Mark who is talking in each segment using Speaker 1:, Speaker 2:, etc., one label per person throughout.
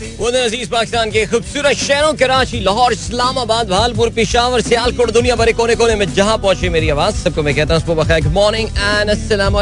Speaker 1: पाकिस्तान के खूबसूरत शहरों कराची लाहौर इस्लामाबाद भालपुर पिशावर सियालकोट दुनिया भरे कोने कोने में जहां पहुंचे मेरी आवाज सबको मैं कहता हूँ गुड मॉर्निंग एंड अस्सलाम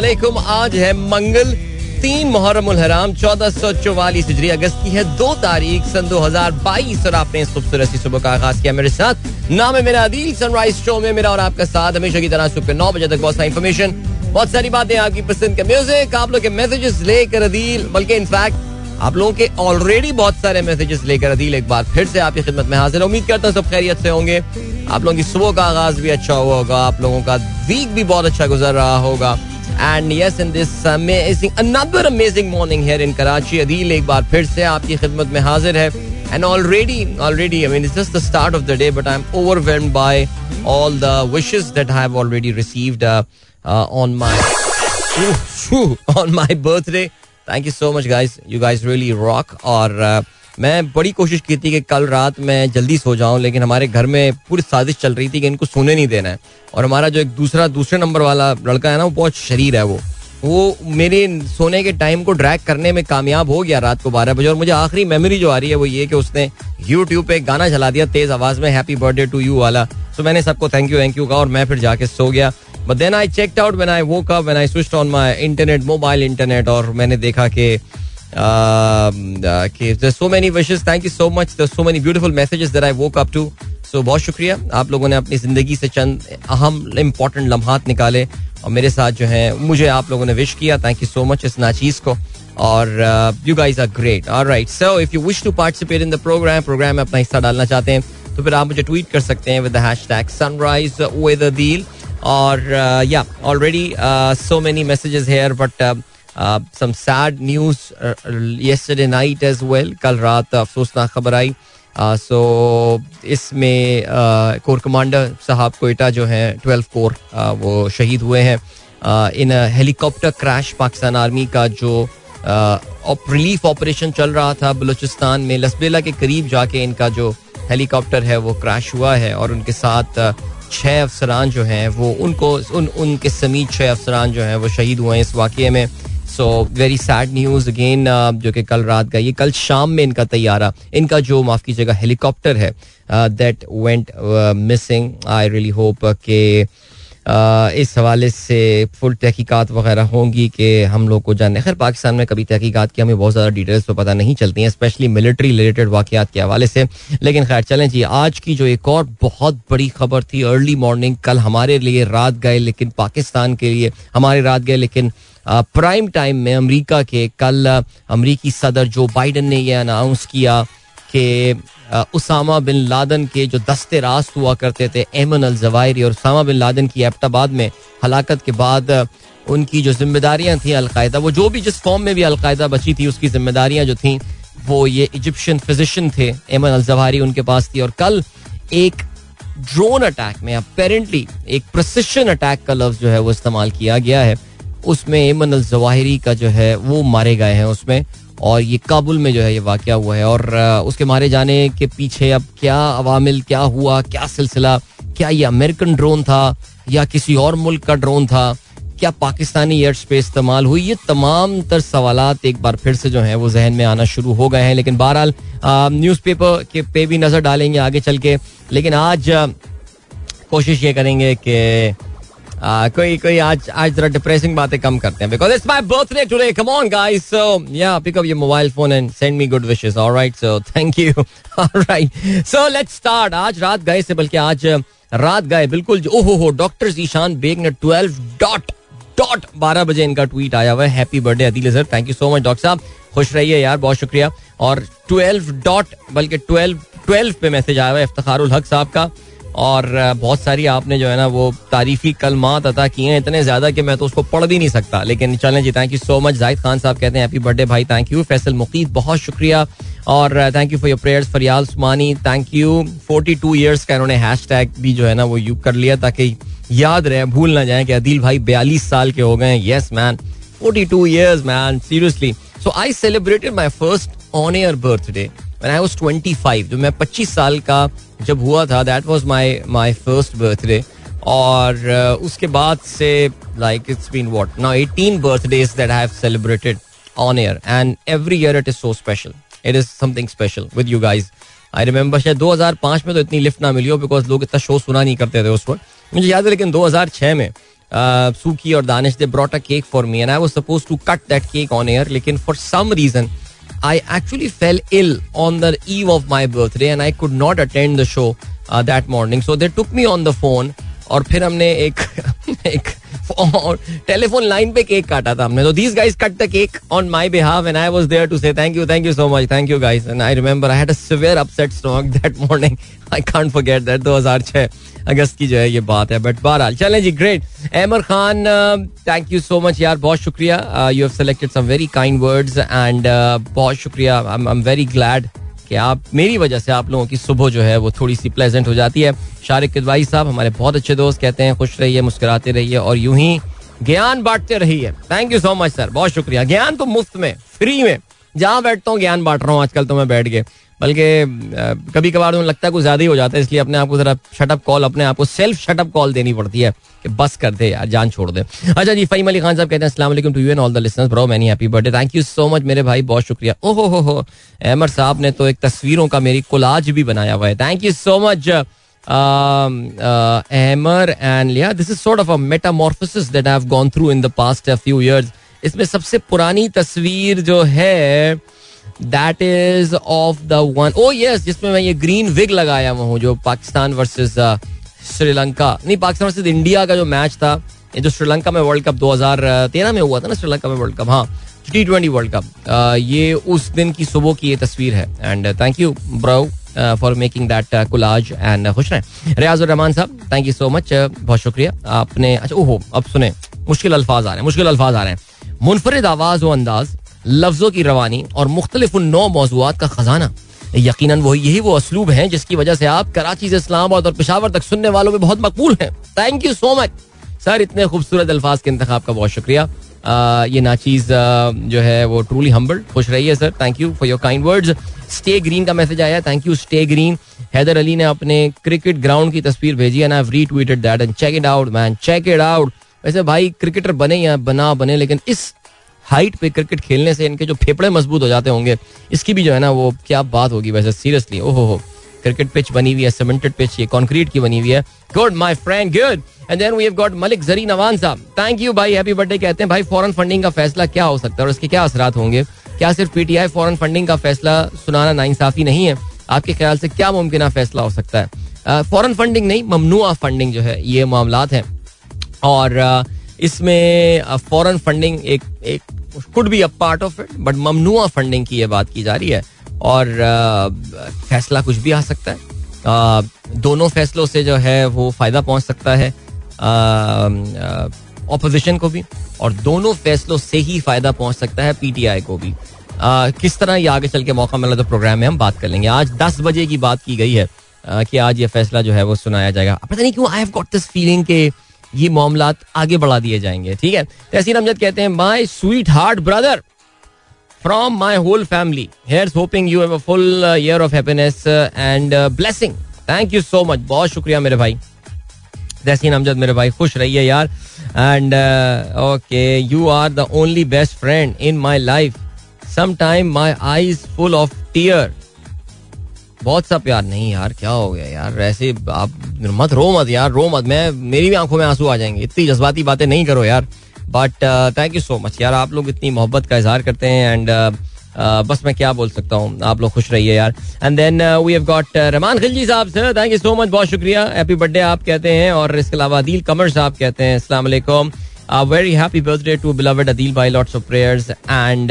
Speaker 1: आज है मंगल तीन मुहर्रम हराम चौदह सौ चौवालीस हिजरी अगस्त की है दो तारीख सन दो हजार बाईस और आपने इस खूबसूरत सुबह का आगाज किया मेरे साथ नाम है मेरा अदील सनराइज शो में मेरा और आपका साथ हमेशा की तरह सुबह नौ बजे तक बहुत सारी इन्फॉर्मेशन बहुत सारी बातें आपकी पसंद का म्यूजिक आप लोग के मैसेजेस लेकर अदील बल्कि इनफैक्ट आप लोगों के ऑलरेडी बहुत सारे मैसेजेस लेकर अदील एक बार फिर से आपकी खिदमत में हाजिर उम्मीद करता हूँ सब खैरियत से होंगे आप लोगों की सुबह का आगाज भी अच्छा हुआ होगा आप लोगों का वीक भी बहुत अच्छा गुजर रहा होगा and yes in this amazing another amazing morning here in Karachi Adeel एक बार फिर से आपकी खिदमत में हाजिर है and already already I mean it's just the start of the day but I am overwhelmed by all the wishes that I have already received on my on my birthday thank you so much guys you guys really rock और uh, मैं बड़ी कोशिश की थी कि कल रात मैं जल्दी सो जाऊं लेकिन हमारे घर में पूरी साजिश चल रही थी कि इनको सोने नहीं देना है और हमारा जो एक दूसरा दूसरे नंबर वाला लड़का है ना वो बहुत शरीर है वो वो मेरे सोने के टाइम को ड्रैग करने में कामयाब हो गया रात को बारह बजे और मुझे आखिरी मेमोरी जो आ रही है वो ये कि उसने यूट्यूब पे एक गाना चला दिया तेज आवाज में हैप्पी बर्थडे टू यू वाला तो मैंने सबको थैंक यू थैंक यू कहा और मैं फिर जाके सो गया but then I check out when I woke up I switch on my internet mobile internet और मैंने देखा कि so many wishes thank you so much so many beautiful messages there I woke up to so बहुत शुक्रिया आप लोगों ने अपनी ज़िंदगी से चंद अहम इम्पॉर्टेंट लम्हात निकाले और मेरे साथ जो है मुझे आप लोगों ने विश किया थैंक यू सो मच इस नाचीज़ को और यू गाइज आर ग्रेट और right so if you wish to participate in the programme programme में अपना हिस्सा डालना चाहते हैं तो फिर आप मुझे ट्वीट कर सकते हैं with hash tag sunrise weather और या already so many messages here but some sad news yesterday night as well कल रात अफसोसनाक खबर आई सो uh, इसमें कोर uh, कमांडर साहब कोयटा जो हैं ट्वेल्व कोर uh, वो शहीद हुए हैं in helicopter crash Pakistan army का जो रिलीफ ऑपरेशन चल रहा था बलूचिस्तान में लसबेला के करीब जाके इनका जो हेलीकॉप्टर है वो क्रैश हुआ है और उनके साथ छः अफसरान जो हैं वो उनको उन उनके समीत छः अफसरान जो हैं वो शहीद हुए हैं इस वाक़े में so very sad news again जो कि कल रात का ये कल शाम में इनका तैयारा इनका जो माफ़ कीजिएगा हेलीकॉप्टर है that went missing I really hope के इस हवाले से फुल तहकीक़ात वगैरह होंगी कि हम लोग को जानने खैर पाकिस्तान में कभी तहकीक़ात की हमें बहुत ज़्यादा डिटेल्स तो पता नहीं चलती हैं स्पेशली मिलिट्री रिलेटेड वाकत के हवाले से लेकिन खैर चलें जी आज की जो एक और बहुत बड़ी खबर थी अर्ली मॉर्निंग कल हमारे लिए रात गए लेकिन पाकिस्तान के लिए हमारे रात गए लेकिन प्राइम टाइम में अमरीका के कल अमरीकी सदर जो बाइडन ने यह अनाउंस किया कि उसामा बिन लादन के जो दस्ते रास्त हुआ करते थे एमन अल जवायरी और उसामा बिन लादन की एबटाबाद में हलाकत के बाद उनकी जो जिम्मेदारियां थी अलकायदा वो जो भी जिस फॉर्म में भी अलकायदा बची थी उसकी जिम्मेदारियां जो थी वो ये इजिप्शियन फिजिशियन थे एमन अल जवाहरी उनके पास थी और कल एक ड्रोन अटैक में अपेरेंटली एक प्रसिशन अटैक का लफ्ज जो है वो इस्तेमाल किया गया है उसमें एमन अल जवाहरी का जो है वो मारे गए हैं उसमें और ये काबुल में जो है ये वाक़ हुआ है और उसके मारे जाने के पीछे अब क्या अवामिल क्या हुआ क्या सिलसिला क्या ये अमेरिकन ड्रोन था या किसी और मुल्क का ड्रोन था क्या पाकिस्तानी एयर स्पेस इस्तेमाल हुई ये तमाम तर सवाल एक बार फिर से जो है वो जहन में आना शुरू हो गए हैं लेकिन बहरहाल न्यूज़पेपर के पे भी नज़र डालेंगे आगे चल के लेकिन आज कोशिश ये करेंगे कि कोई कोई आज आज जरा डिप्रेसिंग बातें कम करते हैं because it's my birthday today come on guys so yeah pick up your mobile phone and send me good wishes alright so thank you alright so let's start आज रात गए से बल्कि आज रात गए बिल्कुल ओहो हो डॉक्टर ईशान बेग ने ट्वेल्व डॉट डॉट बारह बजे इनका ट्वीट आया हुआ है happy birthday Adil sir thank you so much doctor साहब खुश रहिए यार बहुत शुक्रिया और ट्वेल्व डॉट बल्कि ट्वेल्व ट्वेल्व पे मैसेज आया हुआ है इफ्तार हक साहब का और बहुत सारी आपने जो है ना वो तारीफी कलमात अदा किए हैं इतने ज़्यादा कि मैं तो उसको पढ़ भी नहीं सकता लेकिन चलें जी thank you so much Zahid Khan साहब कहते हैं हैप्पी बर्थडे भाई थैंक यू फैसल मुकीद बहुत शुक्रिया और thank you for your prayers Fariyal Sumani thank you forty two years का इन्होंने हैश टैग भी जो है ना वो यूज कर लिया ताकि याद रहे भूल ना जाए कि अदील भाई बयालीस साल के हो गए हैं yes man forty two years man seriously so I celebrated my first on air birthday I was twenty five जो मैं पच्चीस साल का जब हुआ था that was my my first birthday और uh, उसके बाद से like it's been what now eighteen birthdays that have celebrated on air and every year it is so special it is something special with you guys I remember शायद दो हजार पांच में तो इतनी लिफ्ट ना मिली हो बिकॉज लोग इतना शो सुना नहीं करते थे उस वक्त मुझे याद है लेकिन दो हजार छः में सूकी uh, और Danish they brought a cake for me and I was suppose to cut that cake on air लेकिन for some reason I actually fell ill on the eve of my birthday and I could not attend the show uh, that morning. So they took me on the phone और फिर हमने एक एक और telephone line पे cake काटा था हमने तो these guys cut the cake on my behalf and I was there to say thank you thank you so much thank you guys and I remember I had a severe upset stomach that morning I can't forget that 2006 अगस्त की जो है ये बात है but बहरहाल चलें जी great Ahmed Khan thank you so much यार बहुत शुक्रिया you have selected some very kind words and बहुत शुक्रिया आई एम वेरी ग्लैड कि आप मेरी वजह से आप लोगों की सुबह जो है वो थोड़ी सी प्लेजेंट हो जाती है शारिक किदवाई साहब हमारे बहुत अच्छे दोस्त कहते हैं खुश रहिए मुस्कुराते रहिए और यूं ही ज्ञान बांटते रहिए thank you so much sir बहुत शुक्रिया ज्ञान तो मुफ्त में फ्री में जहां बैठता हूँ ज्ञान बांट रहा हूँ आजकल तो मैं बैठ गए बल्कि कभी कभार उन्हें लगता है कुछ ज्यादा ही हो जाता है इसलिए अपने आप को जरा शटअप कॉल अपने आप को सेल्फ शटअप कॉल देनी पड़ती है कि बस कर दे यार जान छोड़ दे अच्छा जी फहीम अली खान साहब कहते हैं असलम to you and all the bro many happy birthday thank you so much मेरे भाई बहुत शुक्रिया ओहो हो हो अहमद साहब ने तो एक तस्वीरों का मेरी कोलाज भी बनाया हुआ है thank you so much Ahmar and लिया this is sort of a metamorphosis that I have gone through in the past few years इसमें सबसे पुरानी तस्वीर जो है that is of the one oh yes जिसमें मैं ये ग्रीन विग लगाया हुआ हूँ जो पाकिस्तान वर्सेस uh, श्रीलंका नहीं पाकिस्तान वर्सेस इंडिया का जो मैच था ये जो श्रीलंका में वर्ल्ड कप 2013 में हुआ था ना श्रीलंका में वर्ल्ड कप हाँ टी ट्वेंटी वर्ल्ड कप ये उस दिन की सुबह की ये तस्वीर है and thank you bro for making that collage and खुश रहे Riyaz Rahman sahab thank you so much बहुत शुक्रिया आपने अच्छा ओहो अब सुने मुश्किल अल्फाज आ रहे हैं मुश्किल अल्फाज आ रहे हैं मुनफरद आवाज़ व अंदाज़ लफ्जों की रवानी और मुख्तलिफ उन नौ मौजूद का खजाना यकीन वो यही वो असलूब है जिसकी वजह से आप कराची से इस्लामाबाद और पिशावर तक सुनने वालों में बहुत मकबूल हैं thank you so much sir इतने खूबसूरत अल्फाज के इंतखा का बहुत शुक्रिया आ, ये नाचीज जो है वो ट्रूली हम्बल खुश रही है sir thank you for your kind words stay green का मैसेज आया thank you stay green Haider Ali ने अपने क्रिकेट ग्राउंड की तस्वीर भेजी है ना retweeted that and check it out man check it out वैसे भाई क्रिकेटर बने या बना बने लेकिन इस हाइट पे क्रिकेट खेलने से इनके जो फेफड़े मजबूत हो जाते होंगे इसकी भी जो है ना वो क्या बात होगी वैसे सीरियसली ओहो हो क्रिकेट पिच बनी हुई है सीमेंटेड पिच ये कंक्रीट की बनी हुई है good my friend good and then we have got Malik जरी नवान साहब थैंक यू भाई हैप्पी बर्थडे कहते हैं भाई फॉरेन फंडिंग का फैसला क्या हो सकता है और इसके क्या असरात होंगे क्या सिर्फ पीटीआई फॉरेन फंडिंग का फैसला सुनाना नाइंसाफी नहीं है आपके ख्याल से क्या मुमकिन फैसला हो सकता है फॉरेन फंडिंग नहीं ममनुआ फंडिंग जो है ये मामला हैं और इसमें फॉरेन फंडिंग एक एक could be a part of it but ममनुआ फंडिंग की ये बात की जा रही है और फैसला कुछ भी आ सकता है दोनों फैसलों से जो है वो फायदा पहुंच सकता है ऑपोजिशन को भी और दोनों फैसलों से ही फायदा पहुंच सकता है पीटीआई को भी आ, किस तरह ये आगे चल के मौका मिला तो प्रोग्राम में हम बात कर लेंगे आज दस बजे की बात की गई है आ, कि आज ये फैसला जो है वो सुनाया जाएगा पता नहीं क्यों I have got this feeling के ये मामला आगे बढ़ा दिए जाएंगे ठीक है तहसीन अमजद कहते हैं my sweet heart brother from my whole family here hoping you have a full year of happiness and blessing thank you so much बहुत शुक्रिया मेरे भाई तहसीन अमजद मेरे भाई खुश रहिए यार and okay you are the only best friend in my life some my eyes full of tear बहुत सा प्यार नहीं यार क्या हो गया यार ऐसे आप मत रो मत यार रो मत मैं मेरी भी आंखों में आंसू आ जाएंगे इतनी जज्बाती बातें नहीं करो यार but thank you so much यार आप लोग इतनी मोहब्बत का इजहार करते हैं एंड uh, uh, बस मैं क्या बोल सकता हूँ आप लोग खुश रहिए यार and then we have got Rahman Khilji साहब sir thank you so much बहुत शुक्रिया हैप्पी बर्थडे आप कहते हैं और इसके अलावा अदील कमर साहब कहते हैं असला very happy birthday to beloved Adeel by lots of prayers and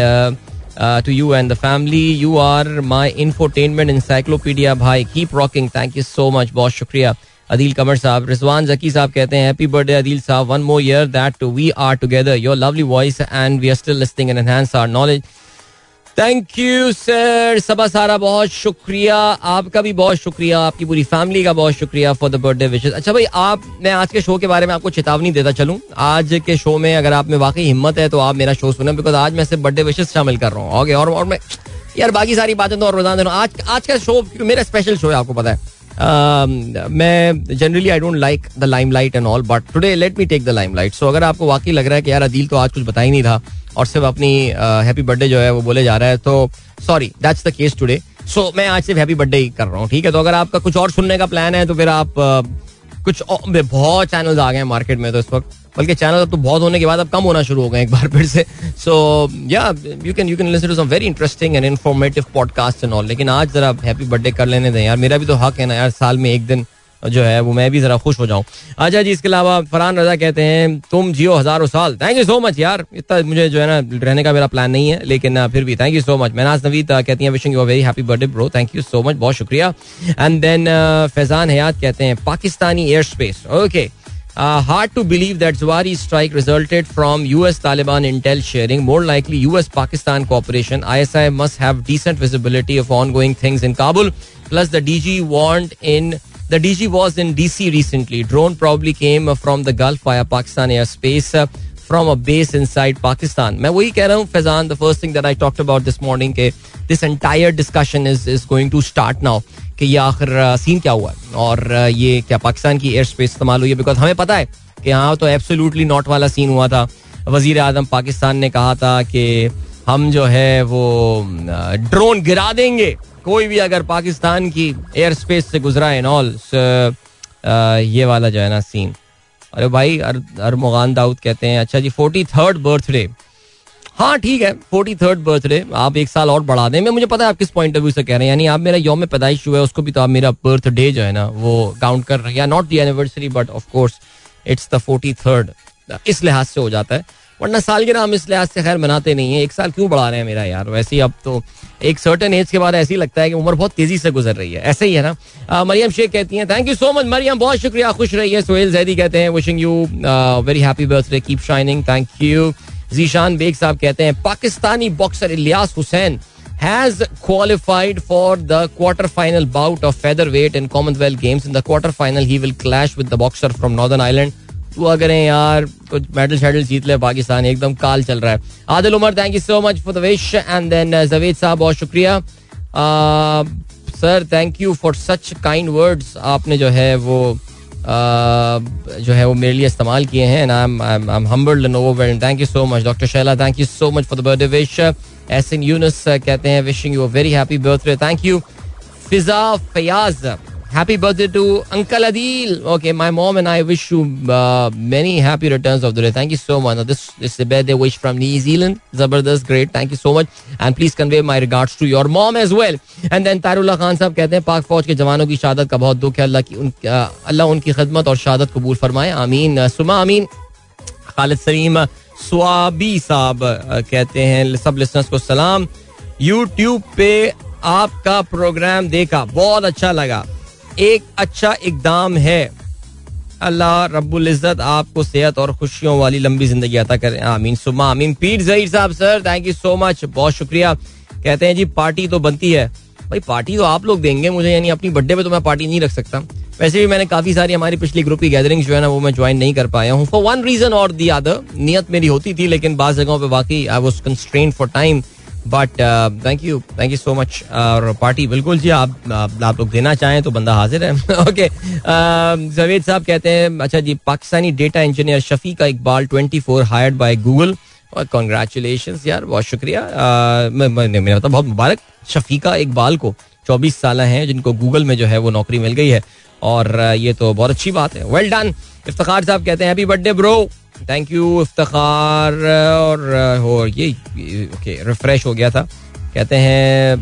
Speaker 1: Uh, to you and the family. You are my infotainment encyclopedia, bhai. Keep rocking. Thank you so much, boss. Shukriya. Adeel Qamar साहब रिजवान जकी साहब कहते हैं हैप्पी बर्थडे अदील साहब one more year that we are together your lovely voice and we are still listening and enhance knowledge thank you sir Saba Sara बहुत शुक्रिया आपका भी बहुत शुक्रिया आपकी पूरी फैमिली का बहुत शुक्रिया फॉर द बर्थडे विशेष अच्छा भाई आप मैं आज के शो के बारे में आपको चेतावनी देता चलूँ आज के शो में अगर आप में वाकई हिम्मत है तो आप मेरा शो सुना बिकॉज आज मैं सिर्फ बर्थडे विशेष शामिल कर रहा हूँ ओके और, और मैं यार बाकी सारी बातें तो और हूँ आज आज का शो मेरा स्पेशल शो है आपको पता है Um, मैं generally I don't like the limelight and all but today let me take the limelight so अगर आपको वाकई लग रहा है कि यार अदील तो आज कुछ बता ही नहीं था और सिर्फ अपनी हैप्पी uh, बर्थडे जो है वो बोले जा रहा है तो sorry that's the case today so मैं आज सिर्फ हैप्पी बर्थडे ही कर रहा हूँ ठीक है तो अगर आपका कुछ और सुनने का प्लान है तो फिर आप uh, कुछ बहुत चैनल्स आ गए हैं मार्केट में तो इस वक्त बल्कि चैनल अब तो बहुत होने के बाद अब कम होना शुरू हो गए एक बार फिर से सो या you can you can listen to some very interesting and informative podcast and all लेकिन आज जरा हैप्पी बर्थडे कर लेने दें यार मेरा भी तो हक है ना यार साल में एक दिन जो है वो मैं भी जरा खुश हो जाऊं अच्छा जी इसके अलावा फरहान रजा कहते हैं तुम जियो हजारों साल थैंक यू सो मच यार इतना मुझे जो है ना रहने का मेरा प्लान नहीं है लेकिन uh, फिर भी thank you so much Mainaz Naveed कहती हैं wishing you very happy birthday bro thank you so much बहुत शुक्रिया and then uh, Faizan Hayat कहते हैं Pakistani air space okay okay. Uh, hard to believe that Zuari strike resulted from US Taliban intel sharing. More likely, US Pakistan cooperation. ISI must have decent visibility of ongoing things in Kabul. Plus, the DG warned in the DG was in DC recently. Drone probably came from the Gulf via Pakistan airspace uh, from a base inside Pakistan. मैं वही कह रहा हूँ Faizan the first thing that I talked about this morning के this entire discussion is is going to कि ये आखिर scene क्या हुआ है और ये क्या पाकिस्तान की एयर स्पेस इस्तेमाल हुई है बिकॉज हमें पता है कि हाँ तो एब्सोल्युटली नॉट वाला सीन हुआ था वजीर आजम पाकिस्तान ने कहा था कि हम जो है वो ड्रोन गिरा देंगे कोई भी अगर पाकिस्तान की एयर स्पेस से गुजरा इन ऑल ये वाला जो है ना सीन अरे भाई मोगान दाऊद कहते हैं अच्छा जी फोर्टी थर्ड बर्थडे हाँ ठीक है फोर्टी थर्ड बर्थडे आप एक साल और बढ़ा दें मैं मुझे पता है आप किस पॉइंट ऑफ व्यू से कह रहे हैं यानी आप मेरा यौम पैदाइश हुआ है उसको भी तो आप मेरा बर्थडे जो है ना वो काउंट कर रहे हैं not the anniversary but of course it's the forty third इस लिहाज से हो जाता है वरना साल के नाम इस लिहाज से खैर मनाते नहीं है एक साल क्यों बढ़ा रहे हैं मेरा यार वैसे ही अब तो एक सर्टन एज के बाद ऐसे ही लगता है कि उम्र बहुत तेजी से गुजर रही है ऐसे ही है ना मरियम शेख कहती हैं thank you so much Maryam बहुत शुक्रिया खुश रहिए सोहेल जैदी कहते हैं wishing you very happy birthday keep shining thank you Zeeshan Baig साहब कहते हैं Pakistani boxer Ilyas Hussain has qualified for the quarter final bout of featherweight in Commonwealth games in the quarter final he will clash with the boxer from northern island दुआ करें यार कुछ medal शेडल जीत ले पाकिस्तान एकदम काल चल रहा है Adil Umar thank you so much for the wish and then Javed साहब बहुत शुक्रिया sir thank you for such kind words आपने जो है वो जो है वो मेरे लिए इस्तेमाल किए हैं thank you so much doctor Shaila thank you so much for the birthday wish S इन यूनस कहते हैं wishing you very happy birthday thank you Fiza Fayaz happy birthday to uncle Adeel okay my mom and I wish you many happy returns of the day thank you so much this this is birthday wish from New Zealand जबरदस्त great thank you so much and please convey my regards to your mom as well and then Tarullah Khan साहब कहते हैं पाक फौज के जवानों की शहादत का बहुत दुख है अल्लाह की उन अल्लाह उनकी खिदमत और शहादत कबूल फरमाए आमीन सुमा आमीन खालिद सलीम स्वाबी साहब कहते हैं सब लिसनर्स को सलाम YouTube पे आपका प्रोग्राम देखा बहुत अच्छा लगा एक अच्छा इकदाम है अल्लाह रब्बुल इज़्ज़त आपको सेहत और खुशियों वाली लंबी जिंदगी अता करें आमीन सुमा आमीन पीर जहीर साहब sir thank you so much बहुत शुक्रिया कहते हैं जी पार्टी तो बनती है भाई पार्टी तो आप लोग देंगे मुझे यानी अपनी बर्थडे पे तो मैं पार्टी नहीं रख सकता वैसे भी मैंने काफी सारी हमारी पिछली ग्रुप की गैदरिंग जो है ना वो मैं ज्वाइन नहीं कर पाया हूँ फॉर वन रीजन और दी अदर नियत मेरी होती थी लेकिन बाद जगहों पर बाकी I was constrain for time but thank you thank you so much और पार्टी बिल्कुल जी आप आप लोग देना चाहें तो बंदा हाजिर है ओके जवेद um, साहब कहते हैं अच्छा जी Pakistani data engineer Shafiqa Iqbal twenty four hired by Google और कॉन्ग्रेचुलेशन यार बहुत शुक्रिया uh, मेरा तो बहुत मुबारक शफीका इकबाल को चौबीस साल हैं जिनको गूगल में जो है वो नौकरी मिल गई है और uh, ये तो बहुत अच्छी बात है वेल डन इफ्तार साहब कहते हैं happy birthday bro thank you Iftar और, हो ये ओके रिफ्रेश हो गया था कहते हैं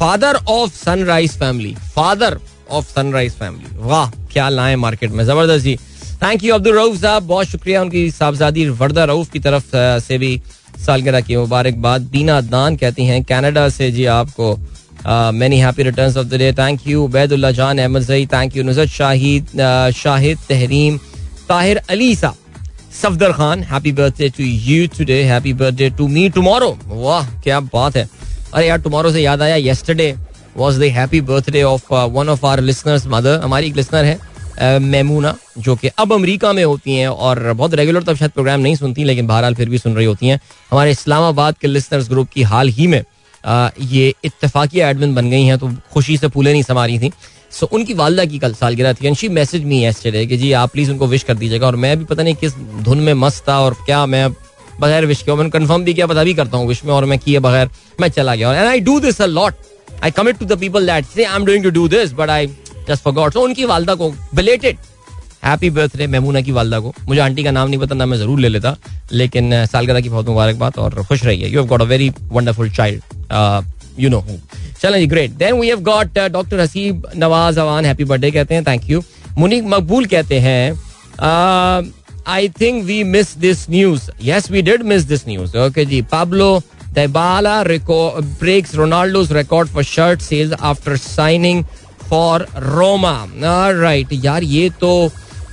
Speaker 1: father of sunrise family father of sunrise family वाह क्या लाए मार्केट में जबरदस्त जी थैंक यू अब्दुल रऊफ साहब बहुत शुक्रिया उनकी साहबजादी वर्दा रऊफ की तरफ से भी सालगिरह की मुबारकबाद दीना दान कहती हैं कनाडा से जी आपको many happy return of the day thank you Baidullah जान Ahmadzai thank you Nuzhat Shahid Shahid Tahreem Tahir Ali साहब Safdar Khan happy birthday to you today happy birthday to me tomorrow वाह क्या बात है अरे यार टुमारो से याद आया yesterday was the happy birthday of one of our listeners mother हमारी एक लिसनर है uh, मेमूना जो कि अब अमेरिका में होती हैं और बहुत रेगुलर तब तो शायद प्रोग्राम नहीं सुनती लेकिन बहरहाल फिर भी सुन रही होती हैं हमारे इस्लामाबाद के लिसनर्स ग्रुप की हाल ही में uh, ये इतफाक़ी एडमिन बन गई हैं तो खुशी से फूले नहीं समा रही थी सो so, उनकी वालदा की कल सालगिरह थी and she message me yesterday कि जी आप प्लीज़ उनको विश कर दीजिएगा और मैं भी पता नहीं किस धुन में मस्त था और क्या मैं बगैर विश किया मैंने कन्फर्म भी किया पता भी करता हूँ विश में और मैं किए बगैर मैं चला गया and I do this a lot I commit to the people that say I am doing to do this but I just for God so उनकी वालदा को बिलेटेड हैप्पी बर्थडे मेमूना की वालदा को मुझे आंटी का नाम नहीं पता ना मैं जरूर ले लेता लेकिन सालगिरह की बहुत मुबारकबाद और खुश रहिए you have got a very wonderful child you know चलें जी great then we have got doctor Haseeb Nawaz Awan happy birthday कहते हैं थैंक यू मुनीक मकबूल कहते हैं I think we miss this news yes we did miss this news okay जी Pablo Dybala breaks Ronaldo's record for shirt sales after signing for Roma right यार ये तो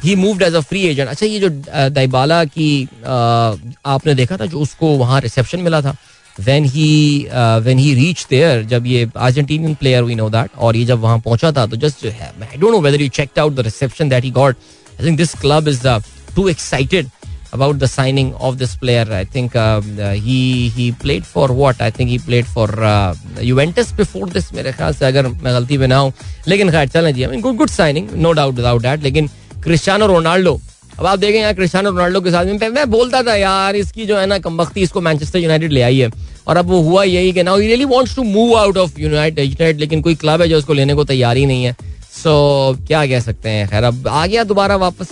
Speaker 1: ही moved as a free agent अच्छा ये जो दाइबाला uh, की आ, uh, आपने देखा था जो उसको वहाँ रिसेप्शन मिला था when he when he reach there जब ये Argentinian player we know that और ये जब वहाँ पहुंचा था तो जस्ट जो है I don't know whether you check out the reception that he got I think this club is too excited about the signing of this player I think he he played for what I think he played for Juventus before this मेरे ख्याल से अगर मैं गलती पे ना हूँ लेकिन खैर चलें जी I mean good good signing no doubt without that लेकिन क्रिस्टानो रोनाल्डो अब आप देखें यार क्रिस्टानो रोनाल्डो के साथ में मैं बोलता था यार इसकी जो है ना कमबख्ती इसको मैनचेस्टर यूनाइटेड ले आई है और अब वो हुआ यही कि now really wants to move out of United लेकिन कोई क्लब है जो उसको लेने को तैयार ही नहीं है सो so, क्या कह सकते हैं खैर अब आ गया दोबारा वापस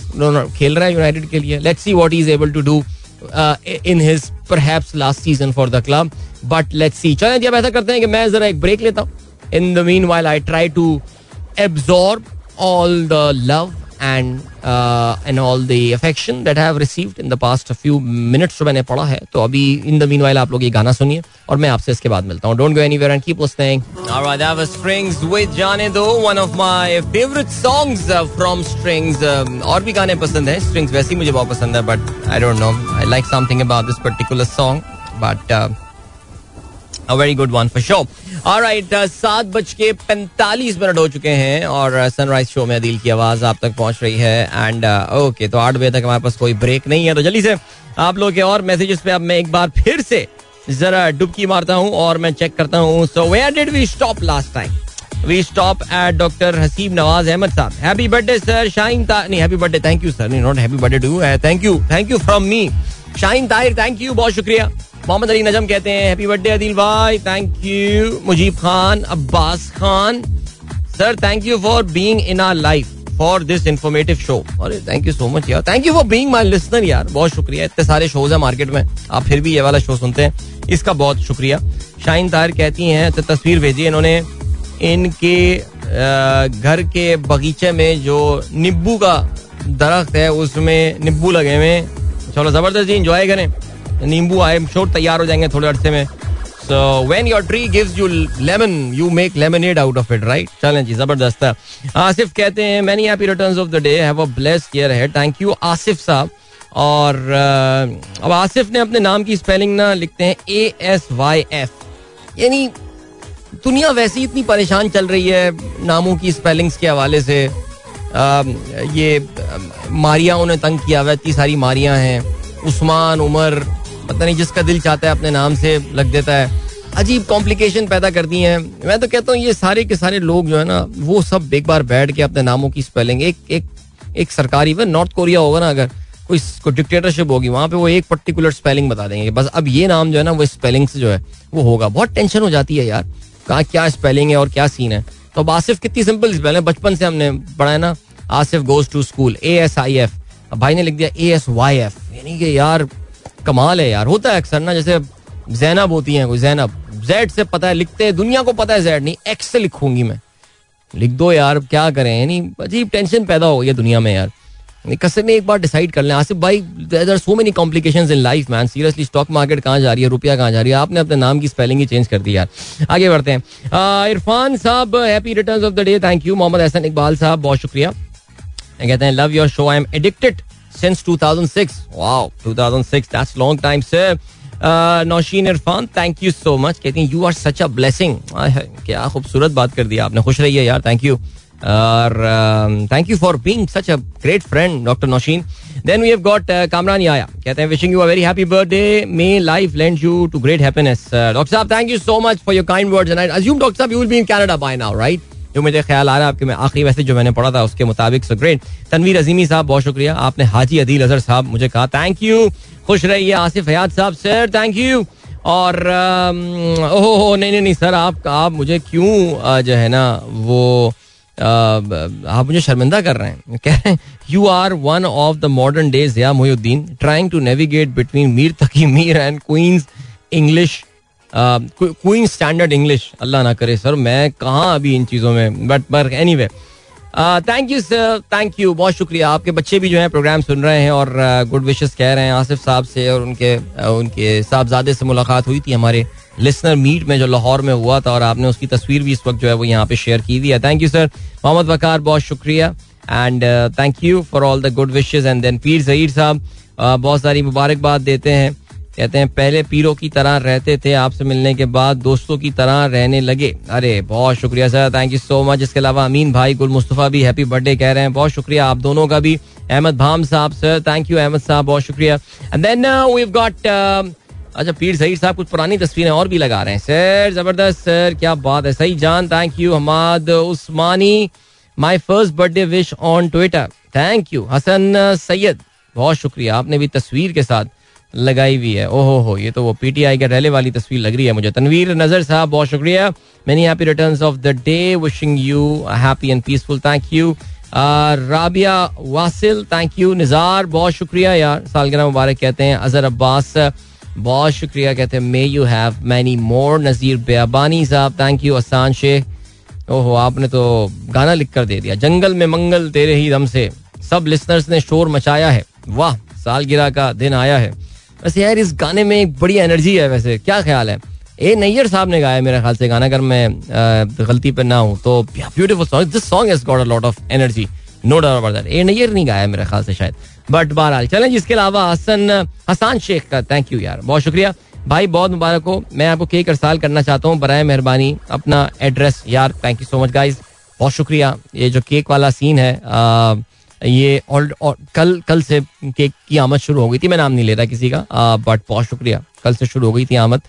Speaker 1: खेल रहा है यूनाइटेड के लिए let's see what is able to do in his perhaps last season for the club but let's see चलें जब ऐसा करते हैं कि मैं जरा एक ब्रेक लेता हूँ in the mean I try to absorb all the love and in all the affection that have received in the past few minutes जो मैंने पढ़ा है तो अभी इन द मीनवाइल आप लोग ये गाना सुनिए और मैं आपसे इसके बाद मिलता हूँ don't go anywhere and keep listening alright that was strings with जाने दो one of my favourite songs from strings और भी गाने पसंद है स्ट्रिंग्स वैसे ही मुझे बहुत पसंद है but I don't know I like something about this particular song but very good one for show right सात बज के पैंतालीस मिनट हो चुके हैं और सनराइज uh, शो में अदील की आवाज आप तक पहुंच रही है एंड ओके uh, तो आठ बजे तक हमारे पास कोई ब्रेक नहीं है तो जल्दी से आप लोग के और मैसेजेस पे अब मैं एक बार फिर से जरा डुबकी मारता
Speaker 2: हूँ और मैं चेक करता हूँ so where did we stop last time we stop at doctor Haseeb Nawaz Ahmad साहब हैप्पी बर्थडे सर शाइन ता नहीं happy birthday thank you sir नहीं not happy birthday to you thank you thank you from me shine Tahir thank you बहुत शुक्रिया मोहम्मद अली नजम कहते हैं happy birthday Adil भाई thank you Mujeeb Khan Abbas Khan sir thank you for being in our life for this informative show अरे thank you so much यार thank you for being my listener यार बहुत शुक्रिया इतने सारे शोज हैं मार्केट में आप फिर भी ये वाला शो सुनते हैं इसका बहुत शुक्रिया शाइन तार कहती हैं तो तस्वीर भेजी इन्होंने इनके घर के बगीचे में जो नींबू का दरख्त है उसमें नींबू लगे हुए चलो जबरदस्त जी इंजॉय करें नींबू आए शोर तैयार हो जाएंगे थोड़े अरसे में so when your tree give you lemon you make ade out of it right चलें जी जबरदस्त है आसिफ कहते हैं many happy return of the day have a blessed year है थैंक यू आसिफ साहब और अब आसिफ ने अपने नाम की स्पेलिंग ना लिखते हैं ए एस वाई एफ यानी दुनिया वैसी इतनी परेशान चल रही है नामों की स्पेलिंग्स के हवाले से आ, ये मारिया उन्हें तंग किया हुआ इतनी सारी मारियाँ हैं उस्मान उमर पता नहीं जिसका दिल चाहता है अपने नाम से लग देता है अजीब कॉम्प्लिकेशन पैदा कर दी है मैं तो कहता हूँ ये सारे के सारे लोग जो है ना वो सब एक बार बैठ के अपने नामों की स्पेलिंग एक एक एक सरकारी वह नॉर्थ कोरिया होगा ना अगर कोई डिक्टेटरशिप होगी वहाँ पे वो एक पर्टिकुलर स्पेलिंग बता देंगे बस अब ये नाम जो है ना वो स्पेलिंग से जो है वो होगा बहुत टेंशन हो जाती है यार कहाँ क्या स्पेलिंग है और क्या सीन है तो अब आसिफ कितनी सिंपल स्पेल है बचपन से हमने पढ़ा है ना Asif goes to school A S I F भाई ने लिख दिया ए एस वाई एफ यानी कि यार कमाल है यार होता है अक्सर ना जैसे जैनब होती है कोई जैनब जेड से पता है लिखते हैं दुनिया को पता है जेड नहीं एक्स से लिखूंगी मैं लिख दो यार क्या करें यानी अजीब टेंशन पैदा हो गई है दुनिया में यार कसर में एक बार डिसाइड कर लें आसिफ भाई there so many complication in life man seriously stock market कहाँ जा रही है रुपया कहाँ जा रही है आपने अपने नाम की स्पेलिंग ही चेंज कर दी यार आगे बढ़ते हैं इरफान साहब happy return of the day thank you Mohammad Ehsan Iqbal साहब बहुत शुक्रिया कहते हैं love your show I am addicted since 2006 wow 2006 that's long time sir Nausheen Irfan thank you so much कहती हैं you are such a blessing क्या खूबसूरत बात कर दिया आपने खुश रहिए यार थैंक यू और thank you for being such a great friend doctor Nausheen then we have got Kamran Yahya कहते हैं wishing you a very happy birthday may life lend you to great happiness doctor साहब thank you so much for your kind words and I assume doctor साहब you will be in Canada by now right जो मुझे ख्याल आ रहा है आपके मैं आखिरी मैसेज जो मैंने पढ़ा था उसके मुताबिक सो ग्रेट तनवीर अजीमी साहब बहुत शुक्रिया आपने हाजी अदील अजहर साहब मुझे कहा थैंक यू खुश रहिए आसिफ हयात साहब सर थैंक यू और ओहो नहीं नहीं नहीं सर आप आप मुझे क्यों जो है ना वो आप मुझे शर्मिंदा कर रहे हैं कह रहे हैं you are one of the modern days या Mohiuddin trying to navigate between Mir Taqi Mir and queen's English queen standard English अल्लाह ना करे सर मैं कहाँ अभी इन चीज़ों में बट पर anyway thank you sir thank you बहुत शुक्रिया आपके बच्चे भी जो हैं प्रोग्राम सुन रहे हैं और गुड विशेस कह रहे हैं आसिफ साहब से और उनके उनके साहबजादे से मुलाकात हुई थी हमारे लिसनर मीट में जो लाहौर में हुआ था और आपने उसकी तस्वीर भी इस वक्त जो है वो यहाँ पे शेयर की हुई है thank you sir Mohammad Waqar बहुत शुक्रिया and thank you for all the good wishes and then पीर जहीर साहब बहुत सारी मुबारकबाद देते हैं कहते हैं पहले पीरों की तरह रहते थे आपसे मिलने के बाद दोस्तों की तरह रहने लगे अरे बहुत शुक्रिया sir thank you so much इसके अलावा अमीन भाई गुल मुस्तफ़ा भी हैप्पी बर्थडे कह रहे हैं बहुत शुक्रिया आप दोनों का भी अहमद भाम साहब सर थैंक यू अहमद साहब बहुत शुक्रिया एंड देन वी गॉट अच्छा पीर सईद साहब कुछ पुरानी तस्वीरें और भी लगा रहे हैं सर जबरदस्त सर क्या बात है सही जान thank you Hammad Usmani my first birthday wish on Twitter thank you Hassan uh, Syed बहुत शुक्रिया आपने भी तस्वीर के साथ लगाई हुई है ओहो हो ये तो वो पीटीआई के रैले वाली तस्वीर लग रही है मुझे तनवीर नजर साहब बहुत शुक्रिया many happy return of the day wishing you happy and peaceful thank you Rabia Wasil thank you Nizar बहुत शुक्रिया यार सालगिरह मुबारक कहते हैं अजहर अब्बास बहुत शुक्रिया कहते हैं may you have many more Nazir Beabani साहब थैंक यू असान शेख ओहो आपने तो गाना लिख कर दे दिया जंगल में मंगल तेरे ही दम से सब लिसनर्स ने शोर मचाया है वाह सालगिरह का दिन आया है वैसे यार इस गाने में एक बड़ी एनर्जी है वैसे क्या ख्याल है ए नैयर साहब ने गाया मेरे ख्याल से गाना अगर मैं गलती पर ना हूँ तो beautiful song this song is got a lot of energy no doubt about that A Nayyar नहीं गाया मेरे ख्याल से शायद बट बहरहाल चलें इसके अलावा हसन हसान शेख का थैंक यू यार बहुत शुक्रिया भाई बहुत मुबारक हो मैं आपको केक अरसाल करना चाहता हूँ बर मेहरबानी अपना एड्रेस यार thank you so much guys बहुत शुक्रिया ये जो केक वाला सीन है ये और, और कल कल से केक की आमद शुरू हो गई थी मैं नाम नहीं ले रहा किसी का बट बहुत शुक्रिया कल से शुरू हो गई थी आमद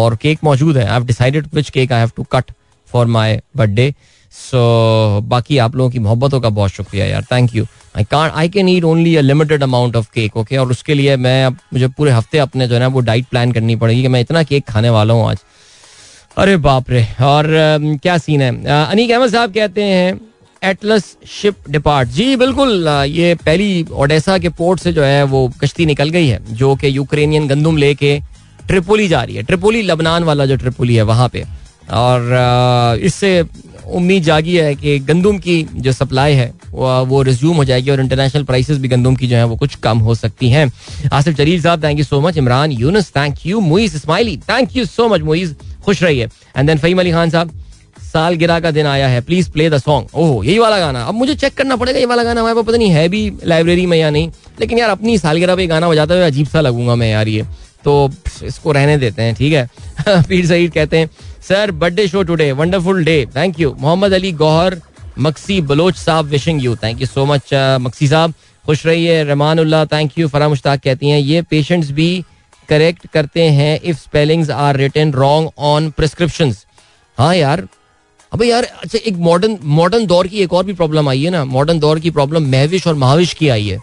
Speaker 2: और केक मौजूद है I have decided which cake I have to cut for my birthday so बाकी आप लोगों की मोहब्बतों का बहुत शुक्रिया यार thank you I can I can eat only a limited amount of cake okay और उसके लिए मैं अब मुझे पूरे हफ्ते अपने जो है ना वो डाइट प्लान करनी पड़ेगी कि मैं इतना केक खाने वाला हूँ आज अरे बाप रे और क्या सीन है अनीक अहमद साहब कहते हैं एटलस शिप डिपार्ट जी बिल्कुल ये पहली ओडेसा के पोर्ट से जो है वो कश्ती निकल गई है जो कि यूक्रेनियन गंदुम लेके ट्रिपोली जा रही है ट्रिपोली लबनान वाला जो ट्रिपोली है वहाँ पे और इससे उम्मीद जागी है कि गंदुम की जो सप्लाई है वो रिज्यूम हो जाएगी और इंटरनेशनल प्राइसेस भी गंदम की जो है वो कुछ कम हो सकती हैं आसिफ जरील साहब thank you so much Imran Yunus thank you Muiz Ismaili thank you so much Muiz खुश रहिए एंड देन फहीम अली खान साहब सालगिरह का दिन आया है प्लीज प्ले द सॉन्ग ओह यही वाला गाना अब मुझे चेक करना पड़ेगा ये वाला गाना हमारे पता नहीं है भी लाइब्रेरी में या नहीं लेकिन यार अपनी सालगिरह पे गाना बजाता है अजीब सा लगूंगा मैं यार ये तो इसको रहने देते हैं ठीक है पीर सईद कहते हैं sir birthday show today wonderful day thank you Mohammad Ali Gohar Maksi Baloch साहब wishing you thank you so much Maksi साहब खुश रहिए रहमान थैंक यू फरा मुश्ताक कहती हैं ये पेशेंट्स भी करेक्ट करते हैं if spellings are written wrong on prescription हाँ यार अबे यार अच्छा एक मॉडर्न मॉडर्न दौर की एक और भी प्रॉब्लम आई है ना मॉडर्न दौर की प्रॉब्लम महविश और महाविश की आई है